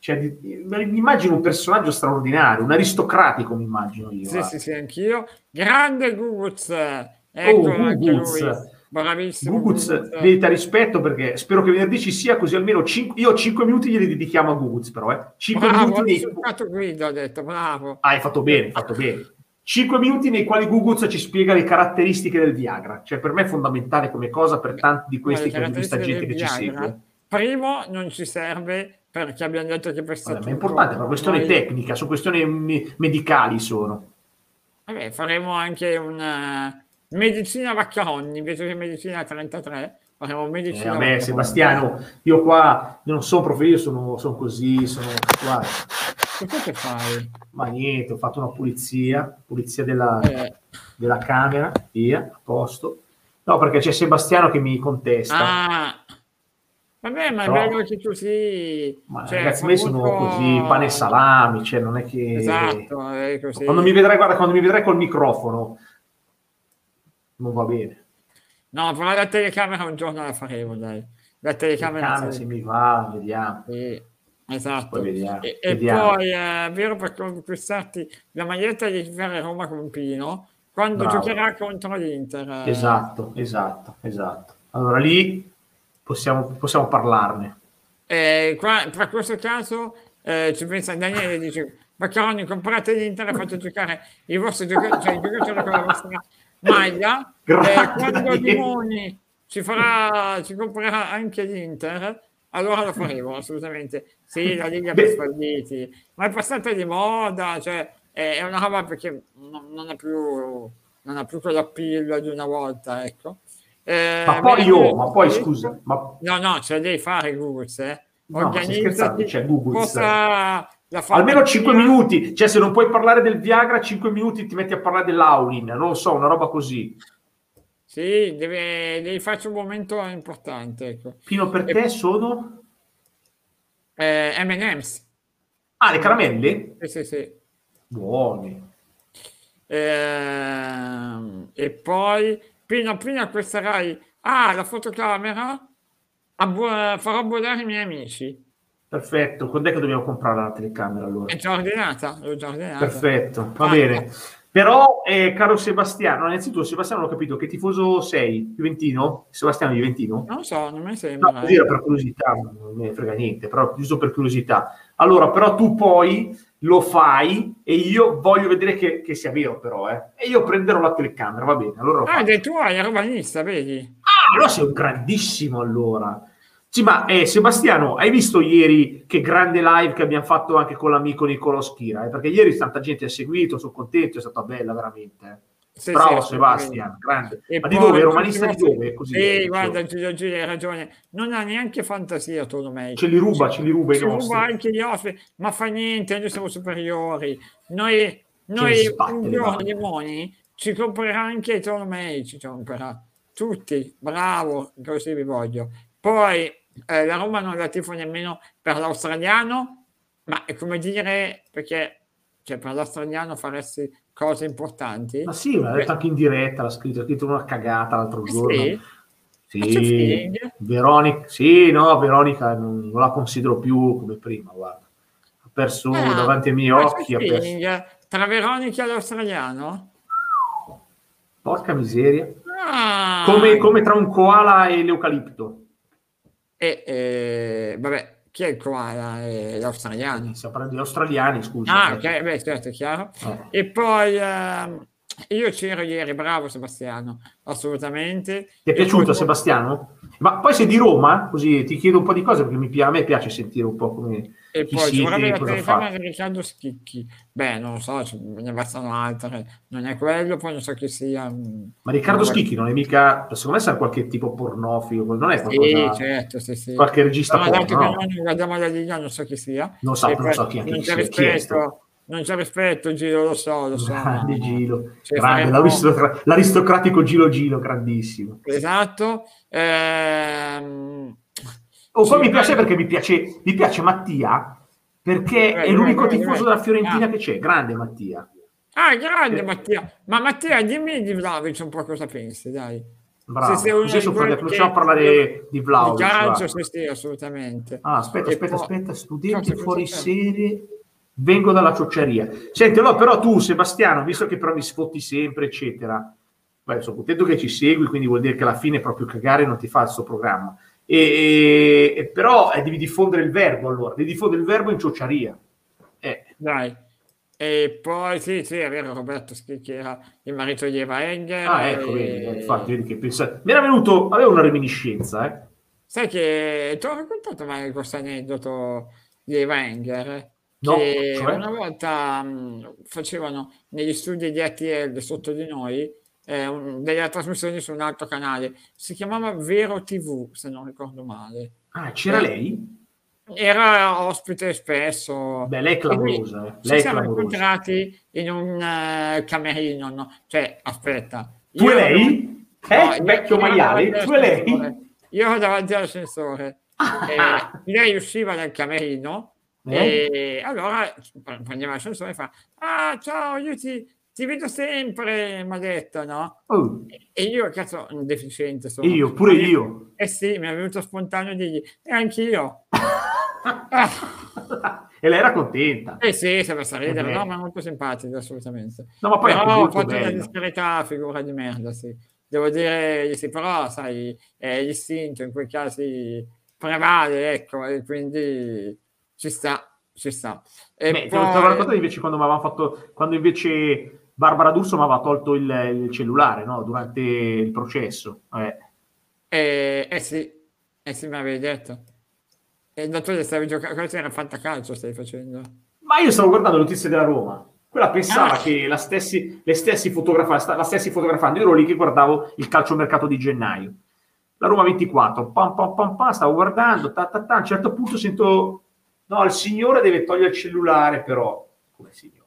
Cioè, mi immagino un personaggio straordinario, un aristocratico, mi immagino io. Sì, eh. sì, sì, anch'io. Grande Guguz. Ecco Oh, anche Guguz. lui. Bravissimo. Guguz, merita rispetto perché spero che venerdì ci sia così almeno 5, io 5 minuti glieli dedichiamo a Guguz però, eh. 5 Bravo, minuti nei... Guido, ho detto, bravo. Ah, hai fatto bene, hai fatto bene. 5 minuti nei quali Guguz ci spiega le caratteristiche del Viagra. Cioè, per me è fondamentale come cosa per tanti di questi, Guarda, che, di questa gente che ci caratteristiche del segue. Viagra. Primo, non ci serve perché abbiamo detto che per Vabbè, ma statuto è importante, una questione noi- tecnica, su questioni me- medicali sono. Vabbè, faremo anche una medicina Vaccaroni invece che medicina 33. Faremo Eh, medicina me, Vaccaroni. Sebastiano, io qua non sono profilo, sono, sono così, sono guarda, Cosa che fai? ma niente, ho fatto una pulizia, pulizia della, Eh, della camera, via, a posto. No, perché c'è Sebastiano che mi contesta. ah, vabbè, ma è Però- bello che tu sì. ma cioè, ragazzi, fa me sono molto- così, pane e salami, cioè non è che... Esatto, è così. Quando mi vedrai, guarda, quando mi vedrai col microfono, non va bene. No, però la telecamera un giorno la faremo, dai. La telecamera... Camera, sì. se mi va, vediamo. Sì, esatto. Poi vediamo, E, e vediamo. poi eh, è vero per conquistarti la maglietta di tifare Roma con Pino quando Bravo. giocherà contro l'Inter. eh. Esatto, esatto, esatto. Allora lì possiamo, possiamo parlarne. Eh, qua, per questo caso eh, ci pensa Daniele dice Baccaroni comprate l'Inter e fate giocare i vostri giocatori, cioè i giocatori con la vostra maglia. Grazie, e quando. Limoni ci farà ci comprerà anche l'Inter allora lo faremo assolutamente. Sì la Liga per sfalditi ma è passata di moda cioè è una roba perché non, non ha più non ha più quell'appeal di una volta ecco Eh, Ma poi io, ma poi scusa, ma No, no, ce la devi fare Google, eh. No, scherzando, c'è Google, la fa- almeno 5 minuti, cioè se non puoi parlare del Viagra, 5 minuti ti metti a parlare dell'Aulin, non lo so, una roba così. Sì, deve, devi farci un momento importante, ecco. Pino per E- te sono... Eh, M&M's. Ah, le caramelle? Sì, sì, sì. Buoni. Ehm, e poi, appena appena acquisterai ah, la fotocamera, abbo- farò abbonare i miei amici. Perfetto, quando è che dobbiamo comprare la telecamera allora? È già ordinata? L'ho già ordinata. Perfetto, va Ah, bene. Però, eh, caro Sebastiano, innanzitutto, Sebastiano, ho capito che tifoso sei? Juventino? Sebastiano Juventino? Non so, non mi sembra. No, così era per curiosità, non me ne frega niente, però giusto per curiosità. Allora, però tu poi lo fai e io voglio vedere che, che sia vero però, eh. E io prenderò la telecamera, va bene. Allora lo Ah, dei tuoi, è romanista, vedi? allora sei un grandissimo allora. Sì, ma eh, Sebastiano, hai visto ieri che grande live che abbiamo fatto anche con l'amico Niccolò Schira? Eh? Perché ieri tanta gente ha seguito, sono contento, è stata bella veramente. Sì, Bravo sì, Sebastian, grande. E Ma di dove? Romanista di dove? Così sì, guarda, Giulio Giulio hai ragione. Non ha neanche fantasia Tolomei. Ce li ruba, ce li ruba i nostri. ruba anche gli ospiti, ma fa niente, noi siamo superiori. Noi, noi un giorno di Moni ci comprerà anche i Tolomei, ci comprerà. Tutti, bravo, così vi voglio. Poi eh, la Roma non la tifo nemmeno per l'australiano, ma è come dire, perché cioè, per l'australiano faresti cose importanti. Ma sì, l'ha detto anche in diretta, l'ha scritto, ha scritto una cagata l'altro eh giorno. Sì. Sì, Veronica, sì, no, Veronica non, non, la considero più come prima, guarda. Ha perso ah, davanti ai miei occhi. Perso... Tra Veronica e l'australiano? Porca miseria. Ah, come, come, tra un koala e l'eucalipto. E, eh, vabbè, chi è il koala? Eh, gli australiani. Stiamo parlando di australiani, scusa. Ah, ok, beh, certo, è chiaro. Eh. E poi eh, io c'ero ieri, bravo Sebastiano, assolutamente. Ti è piaciuto poi... Sebastiano? Ma poi sei di Roma, così ti chiedo un po' di cose perché mi, a me piace sentire un po' come e poi ci vorrebbe la telecamera di Riccardo Schicchi. Beh, non lo so, ne bastano altre. Non è quello, poi non so chi sia. Mm, Ma Riccardo non Schicchi non è mica, secondo me, sa qualche tipo pornofilo, non è qualcosa... Sì, certo, sì, sì. Qualche regista no, porno, no? Che non guardiamo la Liga, non so chi sia. Non so, non so chi, è, chi, sia, chi è non c'è rispetto, Gilo, lo so, lo so. Grande Gilo, grande, l'aristocra- l'aristocratico Gilo Gilo, grandissimo. Esatto. Ehm, Oh, poi mi piace perché mi piace, mi piace Mattia perché eh, è l'unico eh, tifoso della Fiorentina ah. che c'è. Grande Mattia. Ah, grande eh. Mattia. Ma Mattia, dimmi di Vlaovic un po' cosa pensi, dai. Bravo, se così possiamo parlare di Vlaovic. Di calcio, sì, sì, assolutamente. Ah, aspetta, e aspetta, poi... aspetta, studenti fuori serie, vengo dalla ciocceria. Senti, allora però tu, Sebastiano, visto che però mi sfotti sempre, eccetera, beh, sono contento che ci segui, quindi vuol dire che alla fine proprio cagare non ti fa il suo programma. E, e, però eh, devi diffondere il verbo allora, devi diffondere il verbo in ciociaria. Eh. Dai. E poi sì, sì, è vero, Roberto che era il marito di Eva Enger. Ah, ecco, e... vedi, infatti, vedi che pensa... Mi era venuto, avevo una reminiscenza, eh. Sai che ti ho raccontato mai questo aneddoto di Eva Enger? No, che cioè? una volta mh, facevano negli studi di ATL sotto di noi eh, un, delle trasmissioni su un altro canale. Si chiamava Vero TV, se non ricordo male. Ah, c'era eh, lei? Era ospite spesso. Beh, lei è clamorosa. Eh. Lei ci siamo incontrati in un uh, camerino, no? Cioè, aspetta. Tu e lei? No, eh, vecchio maiale? Tu e lei? Io ero davanti all'ascensore. Ah. lei usciva dal camerino eh? e allora prendeva l'ascensore e fa ah ciao io ti, ti vedo sempre, mi ha detto, no? Oh. E io, cazzo, un deficiente sono. Io, pure io. Eh sì, mi è venuto spontaneo di dirgli, e anch'io. e lei era contenta. Eh sì, se a ridere, no, ma è molto simpatico, assolutamente. No, ma poi però ho fatto bello. una discreta figura di merda, sì. Devo dire, sì, però, sai, eh, l'istinto in quei casi prevale, ecco, e quindi ci sta, ci sta. E Beh, poi... ti raccontato invece quando fatto, quando invece Barbara D'Urso mi aveva tolto il, il cellulare no? durante il processo. Eh. Eh, eh sì, eh sì, mi avevi detto. E il dottore stavi giocando, questo era fantacalcio stai facendo. Ma io stavo guardando le notizie della Roma. Quella pensava ah. che la stessi, le stessi fotografa, la stessi fotografando. Io ero lì che guardavo il calciomercato di gennaio. La Roma 24, pam, pam, pam, pam, stavo guardando, ta, ta, ta, a un certo punto sento, no, il signore deve togliere il cellulare, però, come signore?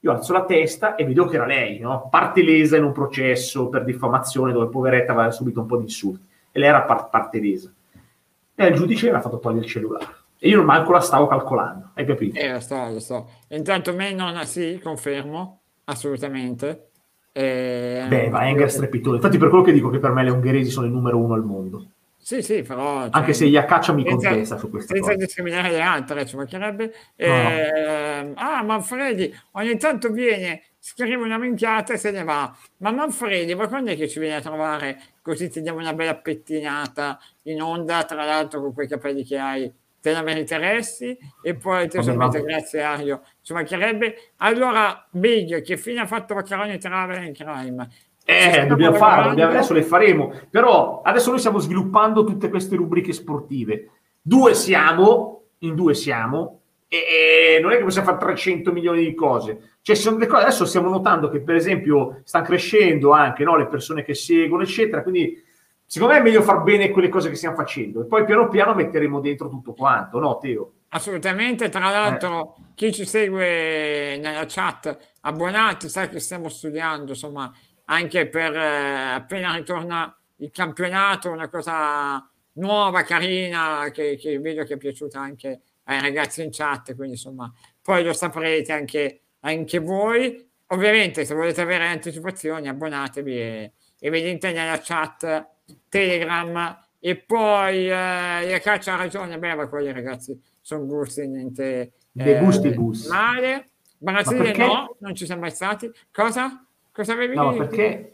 Io alzo la testa e vedo che era lei, no? parte lesa in un processo per diffamazione dove poveretta aveva subito un po' di insulti e lei era par- parte lesa. E il giudice mi ha fatto togliere il cellulare. E io manco la stavo calcolando, hai capito? Eh, lo so, lo so. Intanto me non, sì, confermo, assolutamente. Eh, Beh, ma Enger strepitoso. Infatti per quello che dico che per me le ungheresi sono il numero uno al mondo. Sì, sì, però... Cioè, Anche se Iacaccia mi senza, contesta su questo. Senza cose. discriminare le altre, ci mancherebbe. No. Eh, ah, Manfredi ogni tanto viene, scrive una minchiata e se ne va. Ma Manfredi, ma quando è che ci viene a trovare così ti diamo una bella pettinata in onda, tra l'altro con quei capelli che hai? Te la meriteresti? E poi ti solamente grazie Ario, ci mancherebbe. Allora, Big, che fine ha fatto Maccaroni Travel in Crime? Eh, dobbiamo farlo, dobbiamo, adesso le faremo. Però adesso noi stiamo sviluppando tutte queste rubriche sportive. Due siamo, in due siamo, e, non è che possiamo fare 300 milioni di cose. Cioè, sono delle cose, adesso stiamo notando che, per esempio, stanno crescendo anche no, le persone che seguono, eccetera. Quindi, secondo me è meglio far bene quelle cose che stiamo facendo e poi piano piano metteremo dentro tutto quanto, no, Teo? Assolutamente, tra l'altro, eh. chi ci segue nella chat, abbonati, sai che stiamo studiando, insomma, anche per eh, appena ritorna il campionato, una cosa nuova, carina, che, che vedo che è piaciuta anche ai ragazzi in chat, quindi insomma, poi lo saprete anche, anche voi. Ovviamente, se volete avere anticipazioni, abbonatevi e, e vedete nella chat Telegram. E poi eh, la caccia ha ragione, beh, ma quelli ragazzi sono gusti, niente eh, gusti, gusti. male. Brasile perché... no, non ci siamo mai stati. Cosa? Cosa avevi No, perché...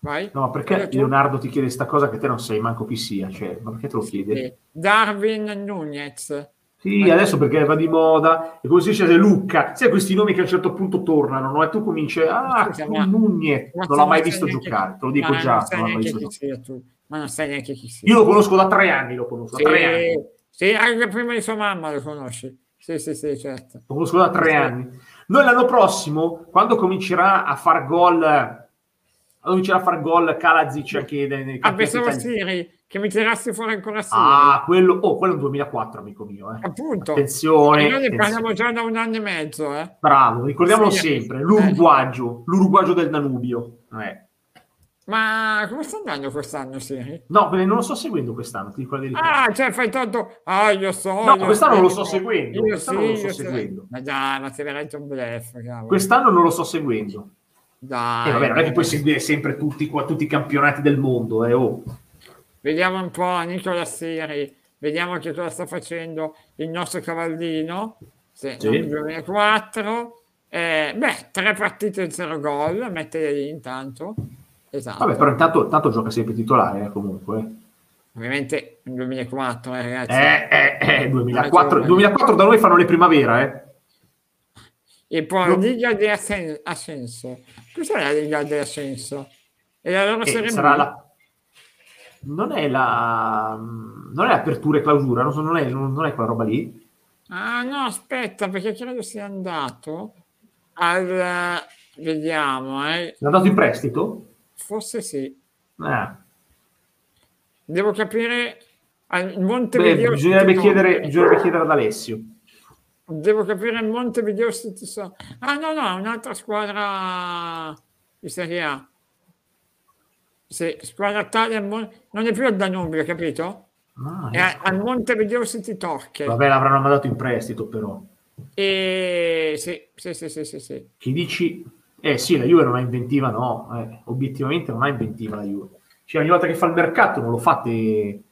Vai. No, perché Leonardo ti chiede questa cosa che te non sai manco chi sia? Cioè, ma perché te lo chiede? Darwin Nunez. Sì, adesso perché va di moda, e si dice Lucca, sai questi nomi che a un certo punto tornano, no? e tu cominci, ah, Scusa, ma, Nunez, non l'ho mai visto giocare, te lo dico già. Non, non visto tu, ma non sai neanche chi sia. Io lo conosco da tre anni, lo conosco, sì, da tre anni. Sì, anche prima di sua mamma lo conosci. Sì, sì, sì, certo. Lo conosco da tre sì. anni. Noi l'anno prossimo, quando comincerà a far gol, a comincerà a far gol Kalazic anche nei Ah, pensavo Siri, che mi tirassi fuori ancora Siri. Ah, quello, oh, quello è un 2004, amico mio. Eh. Appunto. Attenzione. E noi ne parliamo già da un anno e mezzo, eh. Bravo, ricordiamolo sì. sempre, l'Uruguagio, l'Uruguagio del Danubio. Eh. Ma come sta andando quest'anno, Siri? No, non lo sto seguendo quest'anno, ti dico Ah, cioè fai tanto... Ah, io so... No, io quest'anno non lo sto seguendo. Io quest'anno sì, non lo sto seguendo. Ma dai, ma sei veramente un blef, cavolo. Quest'anno non lo sto seguendo. Dai. Eh, vabbè, non è che puoi seguire sempre tutti, tutti i campionati del mondo, eh, oh. Vediamo un po' Nicola Siri, vediamo che cosa sta facendo il nostro cavallino. Sì, sì. 2004. Eh, beh, tre partite e zero gol, mette lì intanto. Esatto. Vabbè, però intanto, intanto gioca sempre titolare, eh, comunque. Ovviamente nel 2004, eh, ragazzi. Eh, eh, eh 2004, 2004 da noi fanno le primavera, eh. E poi no. Liga di Ascenso. Cos'è la Liga di Ascenso? E la loro eh, sarà la... Non è la... Non è apertura e clausura, non, so, non, è, non è quella roba lì. Ah no, aspetta, perché credo sia andato al... Vediamo, eh. È andato in prestito? Forse sì. Ah. Devo capire. Il Montevideo Beh, bisognerebbe, chiedere, bisognerebbe chiedere ad Alessio. Devo capire il Montevideo City. Ah, no, no, un'altra squadra di Serie A. Sì, squadra tale non è più al Danubio, capito? Ah, è ecco. al Montevideo City Torque. Vabbè, l'avranno mandato in prestito, però. E sì, sì, sì, sì, sì, sì. Chi dici eh sì, la Juve non ha inventiva, no, eh, obiettivamente non ha inventiva la Juve. Cioè, ogni volta che fa il mercato non lo fate,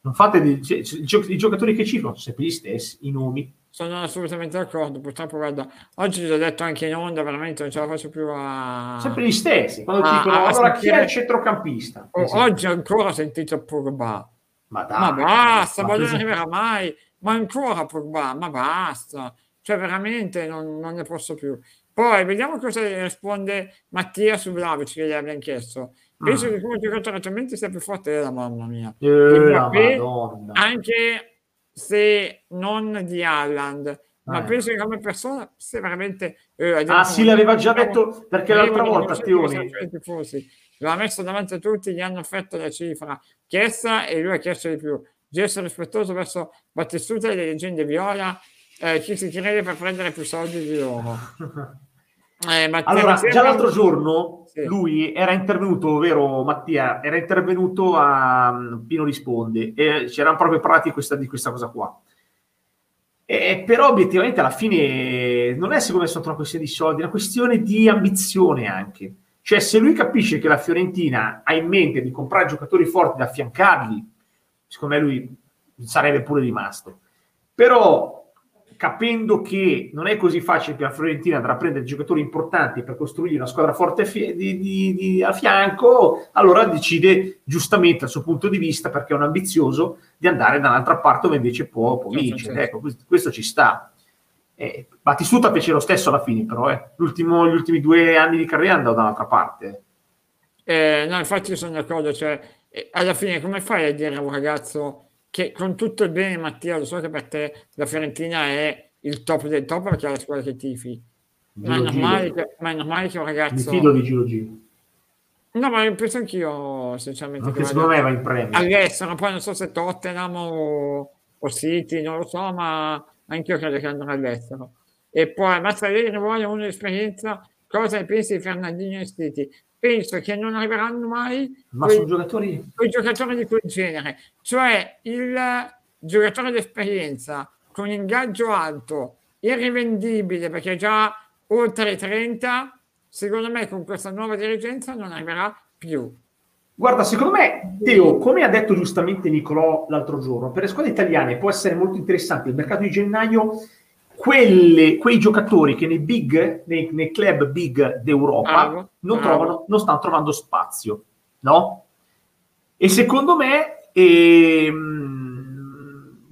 non fate cioè, i giocatori che cifrano sono sempre gli stessi, i nomi. Sono assolutamente d'accordo, purtroppo guarda, oggi l'ho detto anche in onda, veramente non ce la faccio più a... Sempre gli stessi, quando ti dicono, allora sentire... chi è il centrocampista? Oh, oggi ancora ho sentito Pogba. Ma dai, ma basta, ma non arriverà mai, ma ancora Pogba, ma basta. Cioè veramente non, non ne posso più. Poi vediamo cosa risponde Mattia su Vlaovic che gli abbiamo chiesto. Penso ah. che come giocatore attualmente sia più forte della mamma mia. Eh, anche se non di Alland, ma eh. penso che come persona sia veramente... Eh, ah sì, l'aveva già detto perché l'altra volta Tioni... L'ha messo davanti a tutti, gli hanno offerto la cifra chiesta e lui ha chiesto di più. Gesto rispettoso verso Battistuta e le leggende viola eh, chi si crede per prendere più soldi di loro. Eh, allora, già l'altro giorno sì. lui era intervenuto, vero Mattia? Era intervenuto a um, Pino Risponde e ci eravamo proprio parlati di questa, di questa cosa qua. E, però obiettivamente alla fine non è secondo me stata una questione di soldi, è una questione di ambizione anche. Cioè se lui capisce che la Fiorentina ha in mente di comprare giocatori forti da affiancargli, secondo me lui sarebbe pure rimasto. Però capendo che non è così facile per la Fiorentina andare a prendere giocatori importanti per costruire una squadra forte di, di, di, a fianco, allora decide giustamente dal suo punto di vista, perché è un ambizioso, di andare da un'altra parte dove invece può, può vincere. Ecco, questo, questo, ci sta. Eh, Battistuta fece lo stesso alla fine, però eh. gli ultimi due anni di carriera andò da un'altra parte. Eh, no, infatti sono d'accordo, cioè, eh, alla fine come fai a dire a un ragazzo che con tutto il bene, Mattia, lo so che per te la Fiorentina è il top del top perché è la squadra che tifi, ma è, Giro, normale giro. che, ma è normale che un Mi ragazzo... fido di Giro Giro. No, ma penso anch'io, sinceramente, Anche che secondo me va in premio. all'estero, poi non so se Tottenham o, o City, non lo so, ma anch'io credo che andrà all'estero. E poi Mazzarelli vuole un'esperienza, cosa ne pensi di Fernandinho e City? Penso che non arriveranno mai Ma quei, sono giocatori... quei giocatori di quel genere, cioè il giocatore d'esperienza con ingaggio alto, irrivendibile perché già oltre i 30, secondo me con questa nuova dirigenza non arriverà più. Guarda, secondo me, Teo, come ha detto giustamente Nicolò l'altro giorno, per le squadre italiane può essere molto interessante. Il mercato di gennaio, quelle- quei giocatori che nei big, nei, nei club big d'Europa Bravo, non, bravo. trovano, non stanno trovando spazio, no? E secondo me ehm,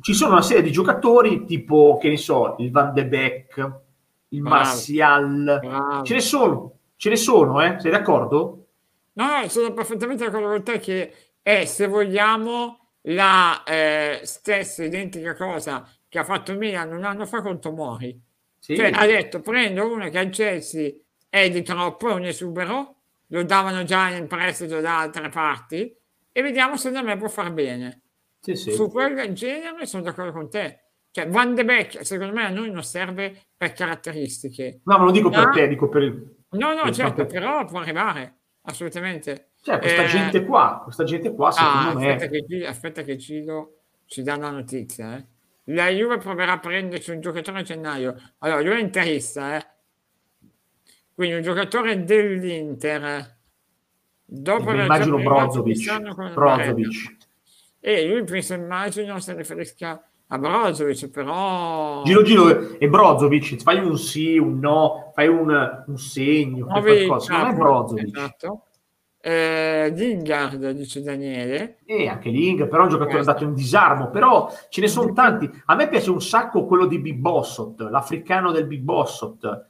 ci sono una serie di giocatori tipo, che ne so, il Van de Beek, il. Martial, Bravo. ce ne sono, ce ne sono, eh? Sei d'accordo? No, no, sono perfettamente d'accordo con te che è, se vogliamo, la eh, stessa identica cosa che ha fatto Milan un anno fa con Tomori. Sì. Cioè, ha detto, prendo uno che al Chelsea è di troppo, è un esubero, lo davano già in prestito da altre parti, e vediamo se da me può far bene. Sì, sì. Su quel genere sono d'accordo con te. Cioè, Van de Beek, secondo me, a noi non serve per caratteristiche. No, ma non dico per Ah. te, dico per il... No, no, per certo, tante- però può arrivare, assolutamente. Cioè, questa Eh, gente qua, questa gente qua, Ah, secondo aspetta me... che, Gi- aspetta che Gino ci dà una notizia. eh. La Juve proverà a prenderci un giocatore a gennaio. Allora, lui è interista, eh. Quindi un giocatore dell'Inter. Dopo mi aver immagino Brozovic. Brozovic. E lui penso, immagino, si riferisca a Brozovic, però... Giro Giro e Brozovic, fai un sì, un no, fai un, un segno, fai qualcosa. Non è capo, Brozovic. Esatto. Eh, Lingard, dice Daniele. E anche Ling, però è un giocatore Questo. andato in disarmo, però ce ne sono tanti. A me piace un sacco quello di Big Bossot, l'africano del Big Bossot.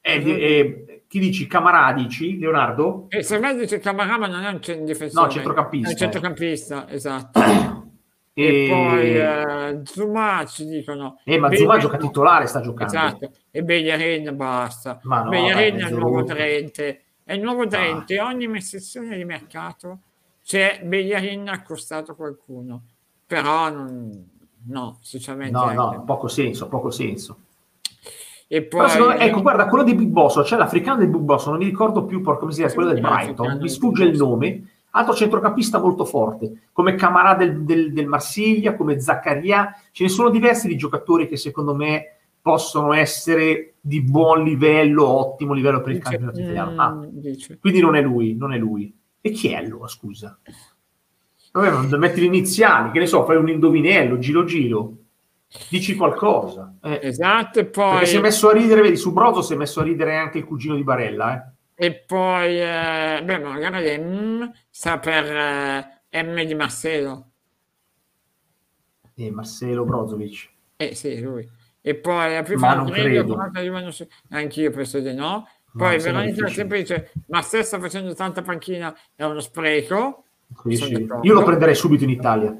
Eh, di- eh, chi dici? Camaradici, Leonardo? E se me dice Camarà, ma non è un difensore. No, centrocampista, È un eh. centrocampista, esatto. E, poi eh, Zuma ci dicono. Eh, ma Zuma gioca titolare, sta giocando. Esatto, e Bellerin basta. Ma no, Bellerin è il nuovo rotto. È il nuovo Drente. Ogni sessione di mercato c'è Bellerin accostato qualcuno. Però non, no, sinceramente. No, no, poco senso, poco senso. E poi, secondo ecco, guarda, quello di Big Boss, cioè l'africano del Big Boss, non mi ricordo più por- come si chiama, Sì, quello del Brighton, mi sfugge il nome, altro centrocampista molto forte, come Camarà del, del, del Marsiglia, come Zaccaria, ce ne sono diversi di giocatori che secondo me possono essere di buon livello, ottimo livello per il dice, campionato italiano. mm, Ah, quindi non è lui, non è lui. E chi è allora, scusa? Vabbè, metti le iniziali, che ne so, fai un indovinello, giro giro, dici qualcosa. Eh. Esatto, e poi... Perché si è messo a ridere, vedi, su Brozo si è messo a ridere anche il cugino di Barella, eh. E poi, eh, beh, magari è M sta per eh, M di Marcelo. E Marcelo Brozovic. Eh sì, lui. E poi la più Ma non credo. Anch'io penso di no. Poi difficile. sempre dice, Marcelo sta facendo tanta panchina, è uno spreco. D'accordo. Io lo prenderei subito in Italia.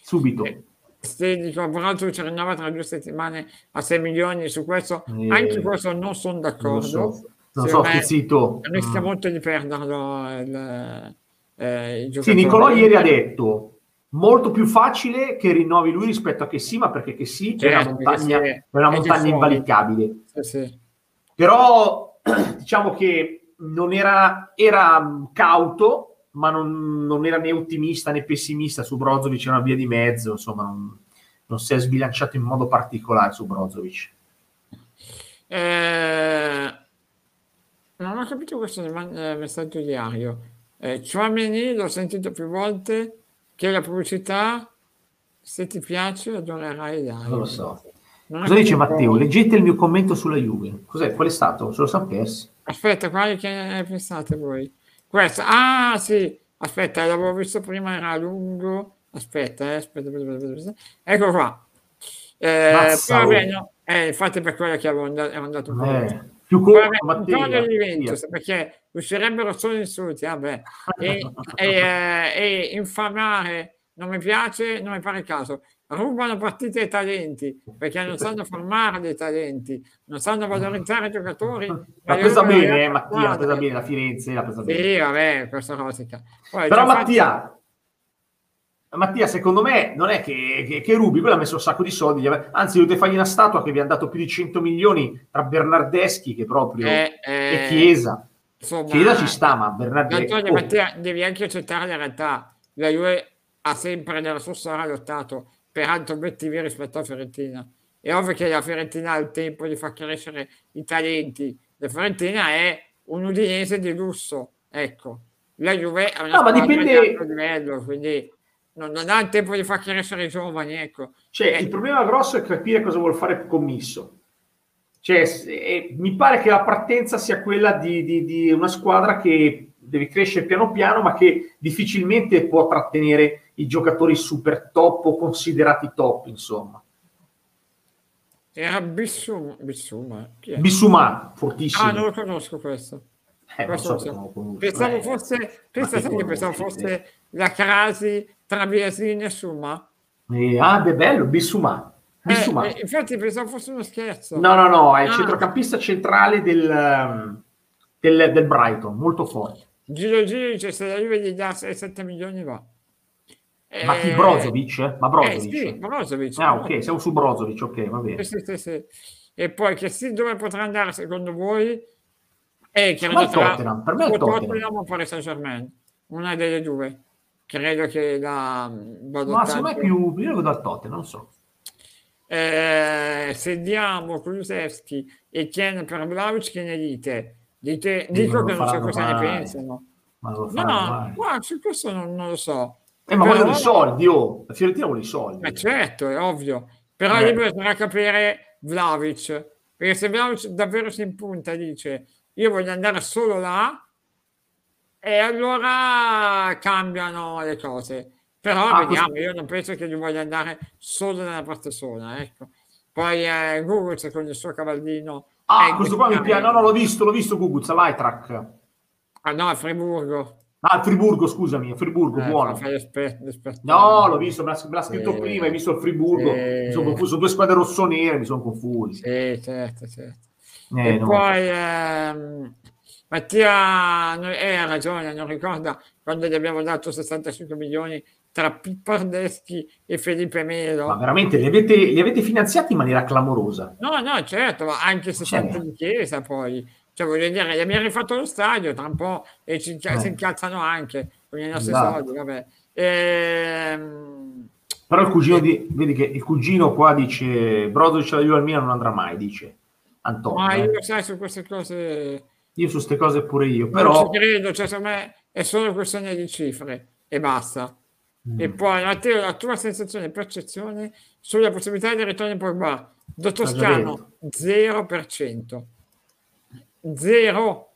Subito. Eh, Se dico Brozovic rinnova tra due settimane a 6 milioni su questo, Eh, anche questo non sono Non d'accordo. so, non so, Secondo me stizzito. Rischia Mm. molto di perderlo il, eh, il Sì. Nicolò ieri ha detto molto più facile che rinnovi lui rispetto a che sì, ma perché che sì è una Certo, montagna, è una è di montagna invalicabile. Sì, sì. Però diciamo che non era, era mh, cauto, ma non, non era né ottimista né pessimista su Brozovic, era una via di mezzo, insomma, non, non si è sbilanciato in modo particolare su Brozovic. Eh, non ho capito questo messaggio diario. Eh, Chouameni l'ho sentito più volte che la pubblicità, se ti piace, adorerai Dario. Non lo so. Non Cosa dice Matteo? Leggete il mio commento sulla Juve. Cos'è? Qual è stato? Se lo siamo persi. Aspetta, quale che pensate voi? Questo, ah sì, aspetta, l'avevo visto prima, era lungo. Aspetta, eh, aspetta, aspetta, aspetta, aspetta. ecco qua. Eh, poi, vabbè, no, eh, infatti per quello che avevo andato, ero andato un po'. Eh. Più corto, un tono Mattia. di Juventus, perché uscirebbero solo insulti, vabbè. E, e, eh, e infamare non mi piace, non mi pare caso. Rubano partite ai talenti, perché non sanno formare dei talenti, non sanno valorizzare i giocatori. Ma presa bene, eh, Mattia, guarda, presa bene, la Firenze, la presa bene. Sì, vabbè, questa rosica. Poi, Però Mattia, Mattia, secondo me non è che, che, che Rubi, quello ha messo un sacco di soldi, anzi dovete fargli una statua che vi hanno dato più di 100 milioni tra Bernardeschi che proprio Eh, eh, e Chiesa. insomma, Chiesa ci sta, ma Bernardeschi... Antonio oh, Mattia, devi anche accettare la realtà. La Juve ha sempre nella sua storia lottato per altri obiettivi rispetto alla Fiorentina. È ovvio che la Fiorentina ha il tempo di far crescere i talenti. La Fiorentina è un udinese di lusso, ecco. La Juve è una No, ma squadra dipende- di alto livello, quindi non, non ha il tempo di far crescere i giovani, ecco. Cioè, Eh, il problema grosso è capire cosa vuol fare Commisso. Cioè, eh, mi pare che la partenza sia quella di, di- di una squadra che deve crescere piano piano, ma che difficilmente può trattenere i giocatori super top o considerati top, insomma. era Bissuma. Bissuma. Bissouma, fortissimo. Ah, non lo conosco questo. Eh, Questo so. Pensavo Eh, fosse, pensavo fosse la crasi tra Biasini e Suma. eh, ah, beh, bello. Bissouma. Eh, eh, infatti pensavo fosse uno scherzo. No, no, no, è il Ah. centrocampista centrale del, um, del, del Brighton, molto forte. Giro Giro dice se la Juve gli dà 6-7 milioni va. Ma chi Brozovic? Ma Brozovic? sì, Brozovic. Ah, ok, siamo su Brozovic, ok, va bene. Sì, sì, sì, sì. E poi che sì, dove potrà andare secondo voi? Eh, credo me il tra Tottenham, per me è o Tottenham. o Paris Saint Germain, una delle due. Credo che la vado Ma secondo me è più, io vedo al Tottenham, non so. Eh, se diamo Kulusevski e Ken per Vlaovic, che ne dite? Dite- dico che non so cosa ne mai. pensano. Ma No, mai. guarda, su questo non, non lo so. Eh, ma vogliono i soldi, oh. La Fiorentina vuole i soldi. Eh, certo, è ovvio. Però Eh. lì bisognerà capire Vlaovic. Perché se Vlaovic davvero si impunta e dice io voglio andare solo là, e allora cambiano le cose. Però Ah, vediamo, questo- io non penso che lui voglia andare solo nella parte sola, ecco. Poi eh, Google con il suo cavallino. Ah, questo qua mi piace. No, no, l'ho visto, l'ho visto Guguz, all'Aitrac. Ah no, a Friburgo. Ah, il Friburgo, scusami, il Friburgo, Eh, buono. l'esper- l'esperto. No, l'ho visto, me l'ha, me l'ha scritto Sì. prima, hai visto il Friburgo. Sì. Mi sono confuso, due squadre rossonere, mi sono confusi. Sì, certo, certo. Eh, e no. poi ehm, Mattia eh, ha ragione, non ricorda quando gli abbiamo dato 65 milioni tra Pippardeschi e Felipe Melo. Ma veramente li avete, li avete finanziati in maniera clamorosa. No, no, certo, ma anche 60 Cioè. di chiesa poi. Cioè, voglio dire, gli abbiamo rifatto lo stadio tra un po' e ci, Eh. si incazzano anche con i nostri Esatto. soldi, vabbè. Ehm, Però il cugino di, vedi che il cugino qua dice Brozovic alla Juve al Milan non andrà mai, dice Antonio. ma eh. io, sai, su queste cose Io su queste cose pure io, non però ci credo, cioè, secondo me è solo questione di cifre e basta. Mm. E poi, Matteo, la tua sensazione e percezione sulla possibilità di ritorno in Pogba? Da Toscano, 0%. Zero,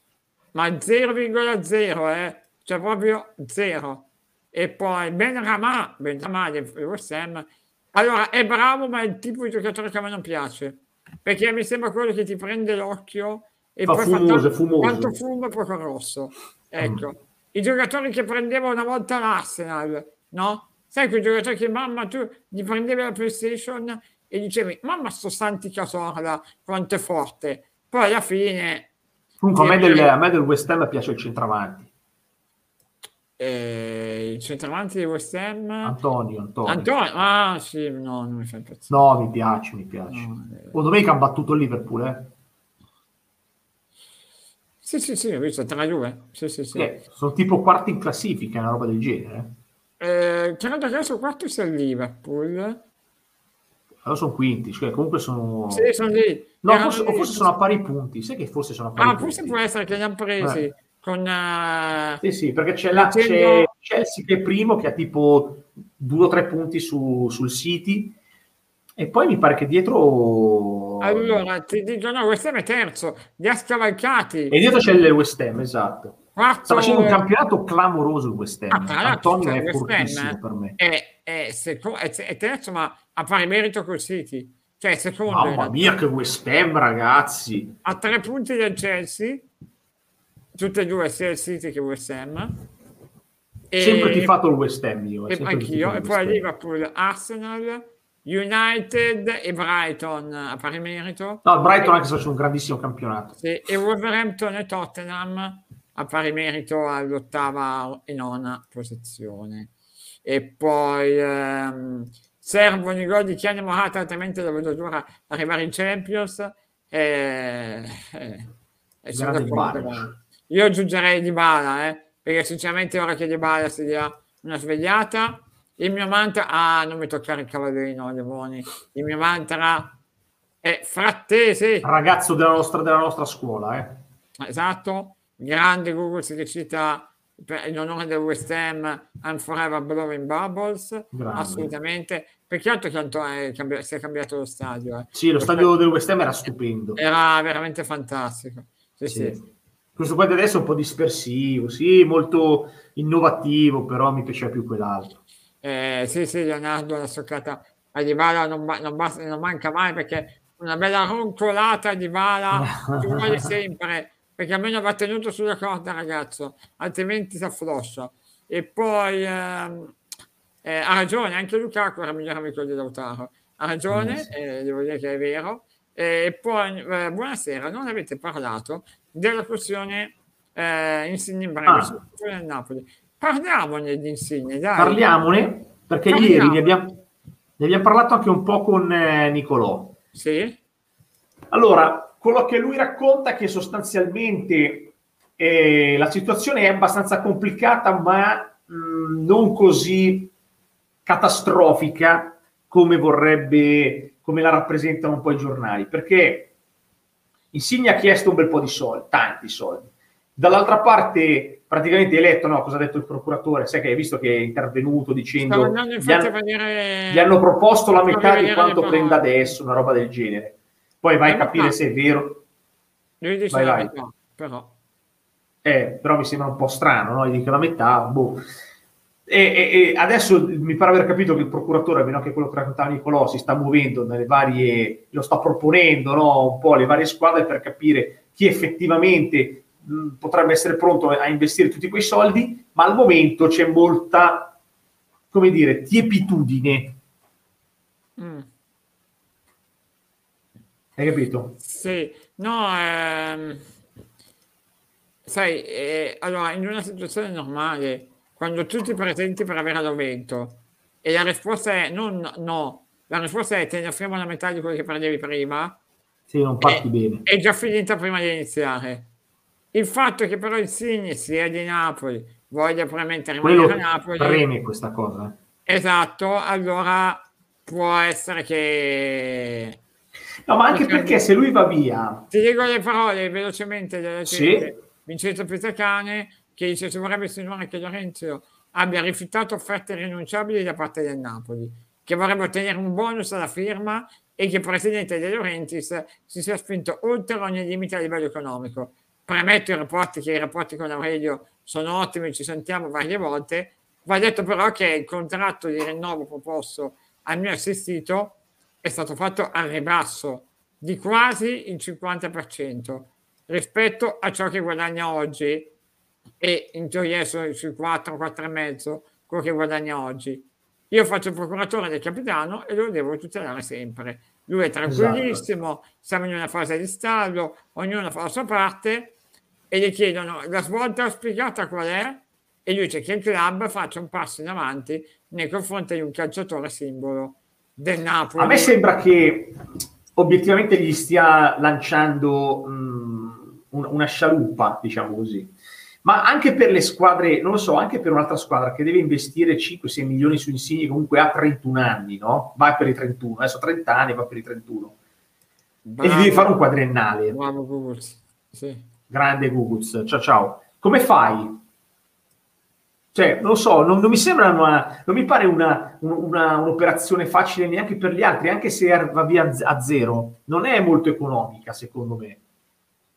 ma 0,0, eh? Cioè proprio zero. E poi Ben Ramà, Ben Ramà del West Ham, allora è bravo, ma è il tipo di giocatore che a me non piace. Perché mi sembra quello che ti prende l'occhio e Fa poi fumoso, tanto- fumoso. quanto fumo e poco rosso. Ecco, i giocatori che prendeva una volta l'Arsenal, no? Sai quei giocatori che mamma tu gli prendevi la PlayStation e dicevi mamma sto Santi Casorla quanto è forte. Poi alla fine comunque a me, del, a me del West Ham piace il centravanti. Eh, il centravanti di West Ham Antonio, Antonio. Antonio, ah sì, no, non mi fa impazzire. No, mi piace, mi piace. No, eh. Domenica hanno battuto il Liverpool, eh? Sì, sì, sì, ho visto tra Juve. Sì, sì, sì. Che sono tipo quarti in classifica, una roba del genere. Eh, credo che adesso quarto sia il Liverpool. Allora sono quinti, cioè comunque sono... Sì, sono lì. No, forse, o forse sono a pari punti. Sai che forse sono a pari Ah, punti? forse può essere che li hanno presi Eh. Con... eh, Sì, sì, perché c'è, la, c'è Chelsea che è primo, che ha tipo due o tre punti su- sul City, e poi mi pare che dietro... Allora, ti dico, no, West Ham è terzo, li ha scavalcati. E dietro c'è il West Ham, esatto. Quarto... Sta facendo un campionato clamoroso il West Ham. Ah, tra Antonio è West Ham fortissimo per me. È, è seco- è- è terzo, ma a pari merito col City. cioè secondo Mamma mia, che West Ham, ragazzi! A tre punti del Chelsea, tutte e due, sia il City che West Ham. E, sempre tifato il West Ham io. E anch'io. E poi Liverpool, Arsenal, United e Brighton a pari merito. No, Brighton anche se c'è un grandissimo campionato. Sì, e Wolverhampton e Tottenham a pari merito all'ottava e nona posizione. E poi ehm, servono i gol di Chiani Morata, altrimenti la vedo dura arrivare in Champions. E, e, e Io aggiungerei Di Bala, eh, perché sinceramente ora che Di Bala si dia una svegliata, il mio mantra, ah non mi toccare il cavallino, Levoni, il mio mantra è frattese. Ragazzo della nostra, della nostra scuola, eh. Esatto, grande Google si recita in onore del West Ham and Forever Blowing Bubbles Grande. assolutamente peccato che è cambi- si è cambiato lo stadio eh. sì lo stadio del West Ham era stupendo era veramente fantastico sì, sì. sì. Questo qua di adesso è un po' dispersivo sì molto innovativo però mi piaceva più quell'altro eh, sì sì Leonardo la soccata a Dybala non, non, basta, non manca mai perché una bella roncolata di Vala ci vuole sempre perché almeno va tenuto sulla corda ragazzo, altrimenti si affloscia. E poi ehm, eh, ha ragione, anche Lukaku era il migliore amico di Lautaro. Ha ragione, eh, eh, devo dire che è vero. E poi, eh, buonasera, non avete parlato della questione eh, Insigne in breve ah. Napoli. Parliamone di Insigne, dai. Parliamone, perché Parliamo. ieri ne abbiamo, ne abbiamo parlato anche un po' con eh, Nicolò. Sì. Allora, quello che lui racconta è che sostanzialmente eh, la situazione è abbastanza complicata, ma mh, mm, non così catastrofica come vorrebbe, come la rappresentano un po' i giornali, perché Insigne ha chiesto un bel po' di soldi, tanti soldi. Dall'altra parte, praticamente hai letto no, cosa ha detto il procuratore, sai che hai visto che è intervenuto dicendo gli, han, vedere... gli hanno proposto la metà di quanto prende adesso, una roba del genere. Poi vai a capire se è vero. Vai, vai. Metà, però. Eh, però mi sembra un po' strano, no? Gli dico la metà, boh. E, e, adesso mi pare aver capito che il procuratore, almeno che quello che raccontava Nicolò, si sta muovendo nelle varie, lo sta proponendo no? un po' le varie squadre per capire chi effettivamente mh, potrebbe essere pronto a investire tutti quei soldi, ma al momento c'è molta, come dire, tiepitudine. Mm. Hai capito? Sì, no, ehm, sai, eh, allora in una situazione normale, quando tu ti presenti per avere l'aumento e la risposta è non no, la risposta è te ne offriamo la metà di quello che prendevi prima, sì, non parti è, bene. È già finita prima di iniziare. Il fatto che però il Signi sia di Napoli, voglia probabilmente rimanere Quello a Napoli. Preme questa cosa. Esatto, allora può essere che No, ma anche perché se lui va via... Ti dico le parole velocemente della sì. Vincenzo Pizzacane che dice se vorrebbe insinuare che Lorenzo abbia rifiutato offerte rinunciabili da parte del Napoli, che vorrebbe ottenere un bonus alla firma e che il presidente De Laurentiis si sia spinto oltre ogni limite a livello economico. Premetto i rapporti che i rapporti con Aurelio sono ottimi, ci sentiamo varie volte. Va detto però che il contratto di rinnovo proposto al mio assistito è stato fatto al ribasso di quasi il 50% rispetto a ciò che guadagna oggi e in teoria sono sui 4, 4,5 quello che guadagna oggi. Io faccio il procuratore del capitano e lo devo tutelare sempre. Lui è tranquillissimo, esatto. siamo in una fase di stallo, ognuno fa la sua parte e gli chiedono la svolta spiegata qual è e lui dice che il club faccia un passo in avanti nei confronti di un calciatore simbolo del Napoli. A me sembra che obiettivamente gli stia lanciando mh, una scialuppa, diciamo così. Ma anche per le squadre, non lo so, anche per un'altra squadra che deve investire 5-6 milioni su Insigne, comunque ha 31 anni, no? Va per i 31, adesso 30 anni, va per i 31. Bravo. E gli devi fare un quadriennale. Bravo Guguls. Sì. Grande Guguls, ciao ciao. Come fai? Cioè, non lo so, non, non mi sembra una, non mi pare una, una, un'operazione facile neanche per gli altri, anche se va via a zero. Non è molto economica, secondo me.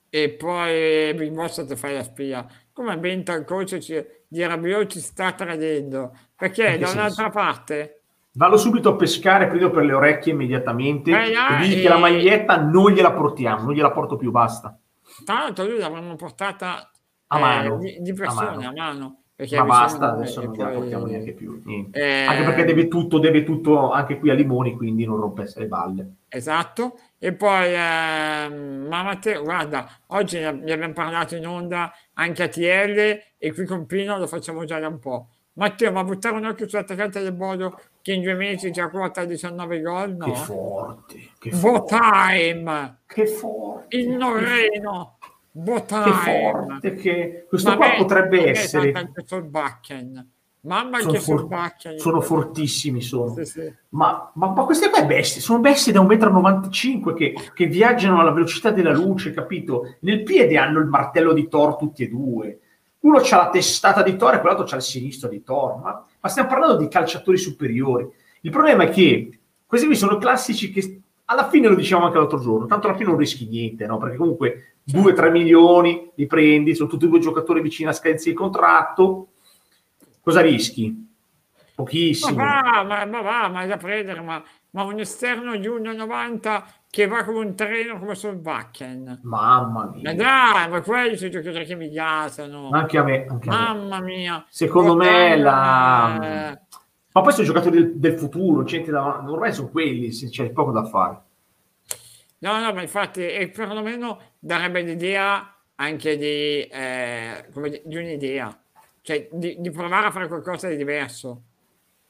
E poi Boss ti fai la spia. Come Benta il coach ci, di Rabiot ci sta tradendo. Perché da un'altra parte Vallo subito a pescare, prendo per le orecchie immediatamente Eh, là, e digli e- che la maglietta non gliela portiamo, non gliela porto più, basta. Tra l'altro lui l'avremmo portata A eh, mano, di, di a persone, mano. a mano. perché Ma basta, a adesso non gliela poi- portiamo neanche più. Eh, Anche perché deve tutto, deve tutto anche qui a Limoni, quindi non rompesse le balle. Esatto, e poi ehm, ma Matteo, guarda, oggi ne abbiamo parlato in onda anche a TL e qui con Pino lo facciamo già da un po'. Matteo, ma buttare un occhio sull'attaccante del Bodo che in due mesi già quota 19 gol? Che No. forte, che forte, Botime, che forte, il Norreno, che Botime. forte, che questo Ma qua potrebbe essere... anche Solbakken. Mamma Sono, che for- Solbakken. sono fortissimi, sono. Sì, sì. Ma, ma, ma queste qua bestie, sono bestie da 1,95 m che, che viaggiano alla velocità della luce, capito? Nel piede hanno il martello di Thor tutti e due. Uno c'ha la testata di Thor e quell'altro c'ha il sinistro di Thor. Ma, ma stiamo parlando di calciatori superiori. Il problema è che questi qui sono classici che alla fine lo dicevamo anche l'altro giorno, tanto alla fine non rischi niente, no? Perché comunque 2-3 milioni li prendi, sono tutti e due giocatori vicini a scadenza di contratto. Cosa rischi? Ma Pochissimo. va, ma, ma va, ma è da prendere, ma, ma un esterno di 1,90 che va come un treno come sul Bakken. Mamma Ma mia. dai, ma quelli sono giocatori che mi gasano. Anche a me, anche a me. Mamma mia. Secondo me Botaglia, la... eh, Ma poi sono giocatori del, del futuro, gente da... ormai sono quelli, sì, c'è poco da fare. No, no, ma infatti, e perlomeno darebbe l'idea anche di, eh, come di, di un'idea, cioè di, di provare a fare qualcosa di diverso.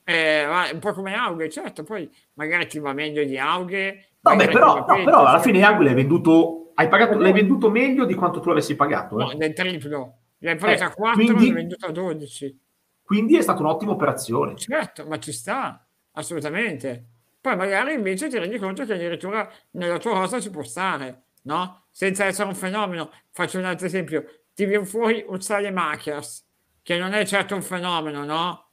Eh, un po' come Aughe, certo, poi magari ti va meglio di Aughe. Vabbè, però, no, peggio, però alla fine Agui l'hai venduto, hai pagato, l'hai venduto meglio di quanto tu l'avessi pagato. No, eh. del triplo. L'hai presa Eh, a 4 quindi- l'hai venduta a 12. Quindi è stata un'ottima operazione. Certo, ma ci sta, assolutamente. Poi magari invece ti rendi conto che addirittura nella tua rosa ci può stare, no? Senza essere un fenomeno. Faccio un altro esempio. Ti viene fuori un Makers, che non è certo un fenomeno, no?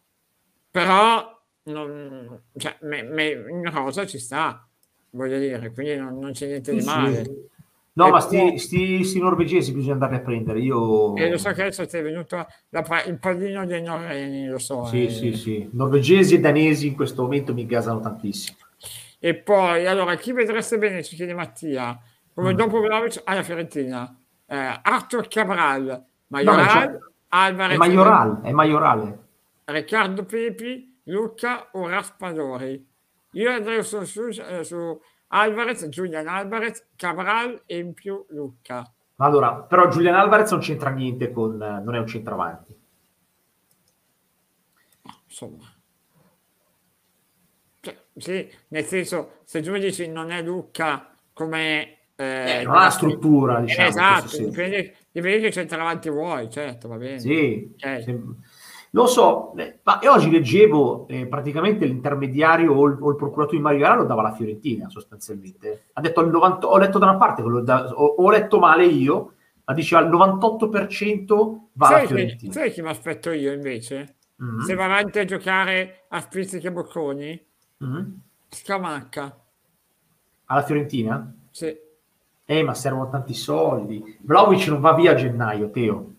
Però non- cioè, me- me- in rosa ci sta, voglio dire, quindi non, non c'è niente di Sì, sì. male. No, E ma sti, sti, sti norvegesi bisogna andarli a prendere. Io... E lo so che adesso ti è venuto la il pallino dei norreni, lo so. Sì, eh. sì, sì. Norvegesi e danesi in questo momento mi gasano tantissimo. E poi, allora, chi vedreste bene, ci chiede Mattia, come Mm. dopo Vlahovic alla Fiorentina? Eh, Arthur Cabral, No, Majoral, ma c'è- Alvarez, È Majoral, è Majorale. Riccardo Pepi, Luca o Raspadori. Io andrei su, su, su Alvarez, Julian Alvarez, Cabral e in più Luca. Allora, però Julian Alvarez non c'entra niente con... non è un centravanti. Insomma. Cioè, sì, nel senso, se tu mi dici non è Luca come... eh, Eh, non ha struttura, diciamo. esatto, dipende, dipende che centravanti vuoi, certo, va bene. Sì, sem- lo so, ma oggi leggevo eh, praticamente l'intermediario o il, o il procuratore di Mario lo dava la Fiorentina sostanzialmente. Ha detto al 90, ho letto da una parte, da- ho, ho letto male io, ma diceva al 98% va Sai, chi, Fiorentina. sai chi mi aspetto io invece? Mhm, Se va avanti a giocare a spizzichi e bocconi? mhm. Scamacca. Alla Fiorentina? Sì. Eh, ma servono tanti soldi. Vlaovic non va via a gennaio, Teo.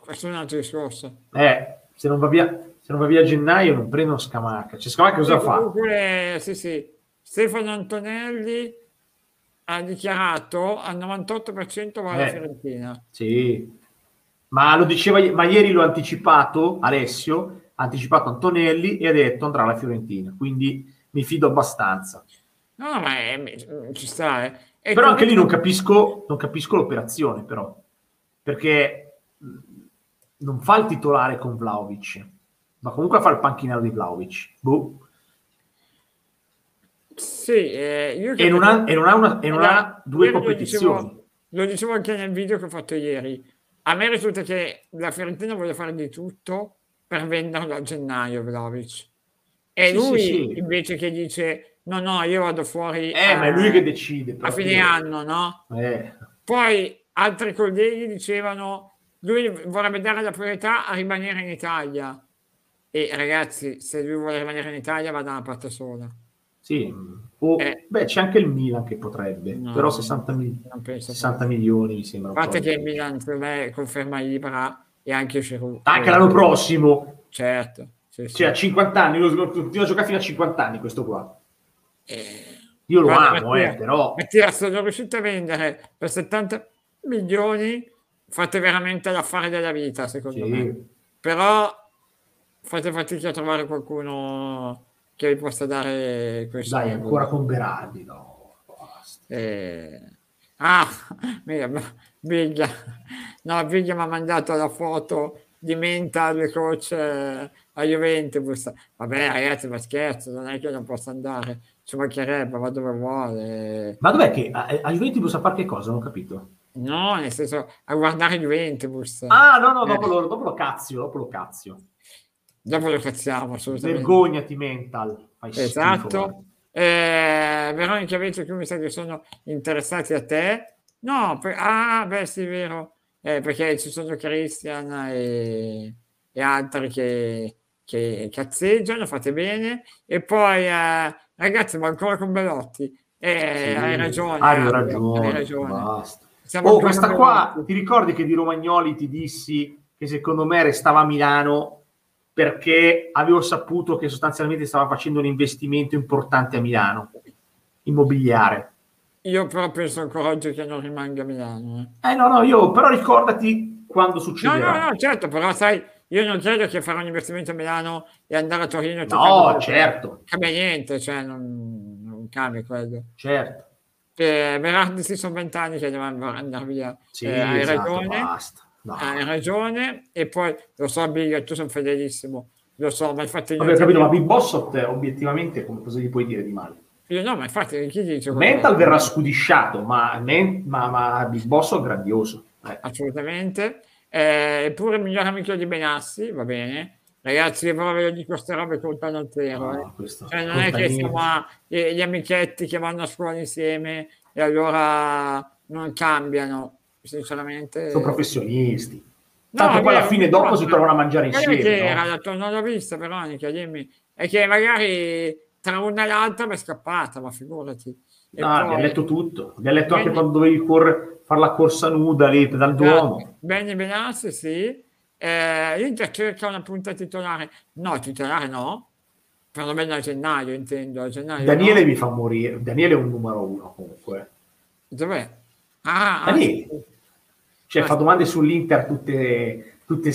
Questo è un altro discorso. Eh, se non va via, se non va via a gennaio non prendono Scamacca. Cioè, Scamacca cosa fa? Comunque, sì, sì. Stefano Antonelli ha dichiarato al 98% va alla Eh. Fiorentina. Sì, ma lo diceva, ma ieri l'ho anticipato Alessio, ha anticipato Antonelli e ha detto andrà alla Fiorentina, quindi mi fido abbastanza. No, no, ma è- ci sta, eh. Però anche lì non capisco, non capisco l'operazione, però, perché mh, non fa il titolare con Vlaovic, ma comunque fa il panchinaro di Vlaovic. Boh. Sì, eh, io E non ha, e non ha una- e non ha due ieri lo competizioni. dicevo- Lo dicevo anche nel video che ho fatto ieri. A me risulta che la Fiorentina vuole fare di tutto per venderlo a gennaio, Vlahovic. E Sì, lui sì, sì. invece che dice no, no, io vado fuori Eh, a, ma è lui che decide. a proprio. fine anno, no? Eh. Poi altri colleghi dicevano lui vorrebbe dare la priorità a rimanere in Italia. E ragazzi, se lui vuole rimanere in Italia va da una parte sola. Sì, o- Eh. beh, c'è anche il Milan che potrebbe, No, però 60, mil- non penso 60 milioni mi sembra. A parte che il Milan secondo me conferma Ibra e anche Giroud. Anche l'anno prossimo. Certo. Sì, cioè, a 50 anni, continua a giocare fino a 50 anni questo qua. Eh, Io lo amo, Mattia, eh, però... Mattia, sono riuscito a vendere per 70 milioni, fate veramente l'affare della vita, secondo Sì. me. Però fate fatica a trovare qualcuno che vi possa dare questo. Dai, ancora con Berardi, no. Basta. Eh, Ah, mira, Biglia. No, Biglia mi ha mandato la foto di mental coach eh, a Juventus. Vabbè, ragazzi, ma scherzo, non è che non possa andare. Ci mancherebbe, va dove vuole. Ma dov'è che a, a Juventus a fare che cosa? Non ho capito. No, nel senso, a guardare Juventus. Ah, no, no, dopo, Eh. lo, dopo lo cazio, dopo lo cazio. Dopo lo cazziamo, assolutamente. Vergognati mental. Fai Esatto. Eh, Veronica Vecchio qui mi sa che sono interessati a te. No, per- ah, beh, sì, è vero. Eh, perché ci sono Christian e, e altri che, che cazzeggiano, fate bene. E poi, eh, ragazzi, ma ancora con Belotti. Eh, Sì. hai ragione. Hai ragione. Hai ragione. basta. Siamo Oh, questa qua, Belotti. ti ricordi che di Romagnoli ti dissi che secondo me restava a Milano perché avevo saputo che sostanzialmente stava facendo un investimento importante a Milano, immobiliare. Io però penso ancora oggi che non rimanga a Milano. eh. Eh no, no, io però ricordati quando No, succederà. no, no, certo, però sai, io non credo che farà un investimento a Milano e andare a Torino. e No, certo, cambia niente, cioè non, non cambia quello. certo. Eh, Berardi sì, sono vent'anni che deve andare via. Sì, Eh, hai esatto, ragione. No. hai ragione. E poi lo so, Bill, tu sei fedelissimo, lo so, ma infatti Vabbè, ho capito, ma Big Bossot obiettivamente come cosa gli puoi dire di male? io no, ma infatti chi dice? Mental verrà scudisciato, ma, ma, ma Big Boss è grandioso. Eh. Assolutamente. Eh, eppure il miglior amico di Benassi, va bene. Ragazzi, io però ve lo dico queste robe contano al zero. eh. No, questo Cioè, non è che siamo a- gli, amichetti che vanno a scuola insieme e allora non cambiano, sinceramente. sono professionisti. No, Tanto poi alla fine dopo no, si trovano a mangiare insieme. che no? era la tua- non l'ho vista, Veronica, dimmi. È che magari tra una e l'altra mi è scappata, ma figurati. E No, poi- abbiamo letto tutto. Abbiamo letto anche Bene. quando dovevi correre, fare la corsa nuda lì dal Duomo. Bene, Benassi, sì. Eh, L'Inter cerca una punta titolare. No, titolare no. Perlomeno a gennaio, intendo. A gennaio, Daniele no. mi fa morire. Daniele è un numero uno comunque. Dov'è? Ah, ah, Daniele. Cioè, Ah, fa domande sull'Inter tutte, tutte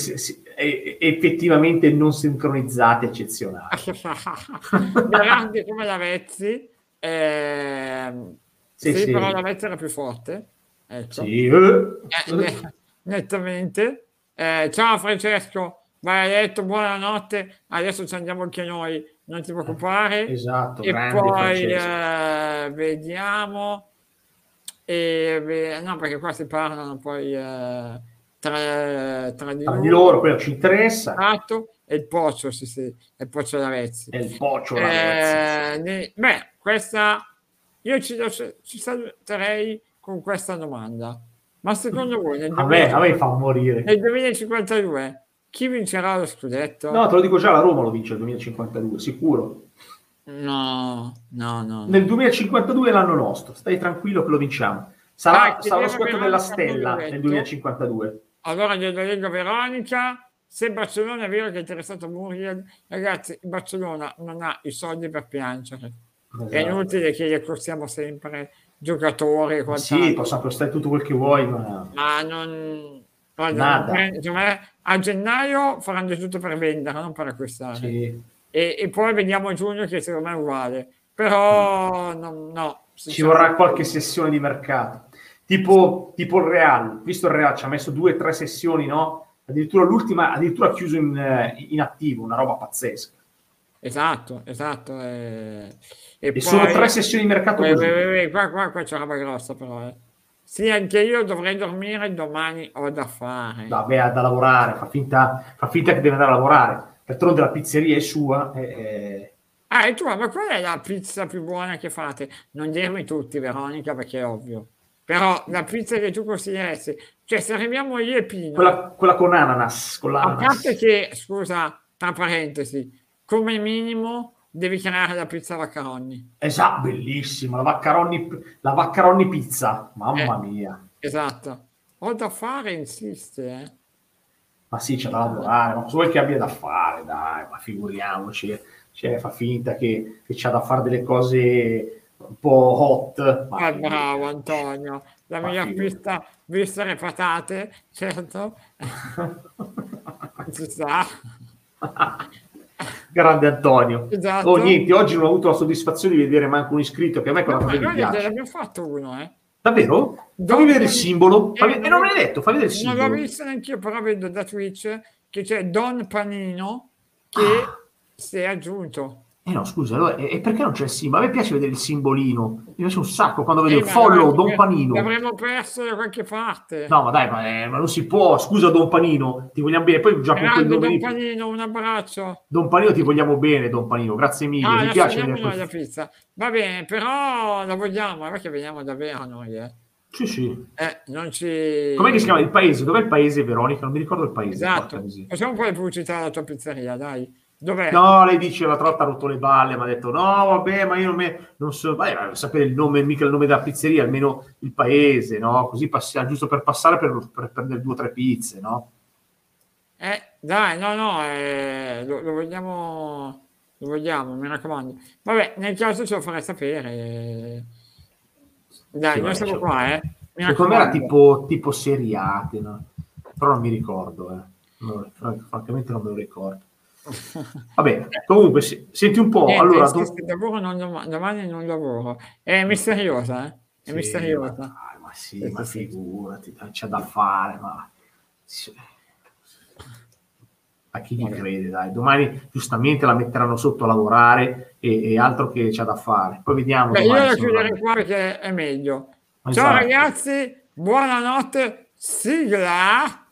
effettivamente non sincronizzate, eccezionali. Grande come la Vezzi. Ehm, Sì, sì, sì. però la Vezzi era più forte. Ecco. Sì, eh. Eh, ne- nettamente. Eh, ciao Francesco, vai a letto, buonanotte. Adesso ci andiamo anche noi, non ti preoccupare. Esatto, e poi eh, vediamo. E, no, perché qua si parlano poi eh, tra, tra di Tra di loro. quello ci interessa. Esatto, e il Pozzo, sì, sì, e il Pozzo Lavezzi. È il boccio. ragazzi. Eh, ne- beh, questa io ci, ci saluterei con questa domanda. Ma secondo voi nel, A me, a me 2050 fa morire. nel 2052 chi vincerà lo scudetto? No, te lo dico già, la Roma lo vince nel 2052, sicuro. no, no, no. Nel 2052 è l'anno nostro, stai tranquillo che lo vinciamo. Sarà, Ah, sarà lo Veronica della stella nel 2052. Allora glielo leggo Veronica. Se Barcellona è vero che è interessato a Muriel, ragazzi, Barcellona non ha i soldi per piangere. È Esatto. inutile che gli accostiamo sempre giocatori e quant'altro. Sì, posso appostare tutto quel che vuoi, ma ma non guarda, secondo me a gennaio faranno di tutto per vendere, non per acquistare. sì. E, e poi vediamo a giugno che secondo me è uguale. Però no, no, ci vorrà qualche sessione di mercato. Tipo, tipo il Real, visto il Real ci ha messo due o tre sessioni, no? Addirittura l'ultima, addirittura chiuso in, eh, in attivo, una roba pazzesca. Esatto, esatto. E, e E poi, sono tre sessioni di mercato Eh, così. eh, eh, qua, qua, qua c'è roba grossa però. eh. Sì, anche io dovrei dormire, domani ho da fare. Vabbè, ha da lavorare, fa finta, fa finta che deve andare a lavorare. D'altronde la pizzeria è sua. eh, eh, Ah, e tu, ma qual è la pizza più buona che fate? Non dirmi tutti, Veronica, perché è ovvio. Però la pizza che tu consiglieresti, cioè se arriviamo io e Pino, quella, quella con ananas, con a l'ananas. parte che, scusa, tra parentesi, come minimo devi creare la pizza vaccaroni. Esatto, bellissima, la vaccaroni, la vaccaroni pizza. Mamma Eh. mia. Esatto. Ho da fare, insiste, eh. Ma sì, c'è da lavorare, ma cosa vuoi che abbia da fare? Dai, ma figuriamoci, cioè, fa finta che, che c'ha da fare delle cose un po' hot. Ma ah, bravo Antonio, la mia pista vista le patate, certo. si sa. Grande Antonio. Esatto. Oh, niente, oggi non ho avuto la soddisfazione di vedere manco un iscritto che a me quella cosa mi piace. abbiamo fatto uno, eh. Davvero? Fammi vedere il simbolo. E eh, non me l'hai detto, fammi vedere il simbolo. Non l'ho visto neanche io, però vedo da Twitch che c'è Don Panino che ah. si è aggiunto. Eh no, scusa, allora, e perché non c'è il simbolo? A me piace vedere il simbolino. Mi piace un sacco quando vedo eh, follow Don Panino. L'avremmo perso da qualche parte. No, ma dai, ma, eh, ma, non si può. Scusa, Don Panino, ti vogliamo bene. Poi già Grande, Don di... Panino, un abbraccio. Don Panino, ti vogliamo bene, Don Panino. Grazie mille. Ah, Mi piace la pizza. Va bene, però la vogliamo, che veniamo davvero noi, eh. Sì, sì. Eh, non ci... Com'è che si chiama il paese? Dov'è il paese, Veronica? Non mi ricordo il paese. Esatto. Facciamo un po' di pubblicità alla tua pizzeria, dai. Dov'è? No, lei dice la trotta ha rotto le balle, mi ha detto no, vabbè, ma io non, me, non so, vai, sapere il nome, mica il nome della pizzeria, almeno il paese, no? Così passiamo, giusto per passare per, per prendere due o tre pizze, no? Eh, dai, no, no, eh, lo, lo, vogliamo, lo vogliamo, mi raccomando. Vabbè, nel caso ce lo farei sapere. Dai, sì, noi siamo qua, eh. Mi Secondo me era tipo, tipo seriate, no? Però non mi ricordo, eh. No, francamente non me lo ricordo. Va bene, comunque senti un po'. Niente, allora, tu... lavoro non domani, domani non lavoro. È misteriosa, eh? È sì, misteriosa. Ma, ma sì, sì ma figurati, c'è da fare, ma... A chi gli crede, dai. Domani giustamente la metteranno sotto a lavorare e, e altro che c'è da fare. Poi vediamo. Beh, io la chiuderei qua perché è meglio. Esatto. Ciao ragazzi, buonanotte, sigla!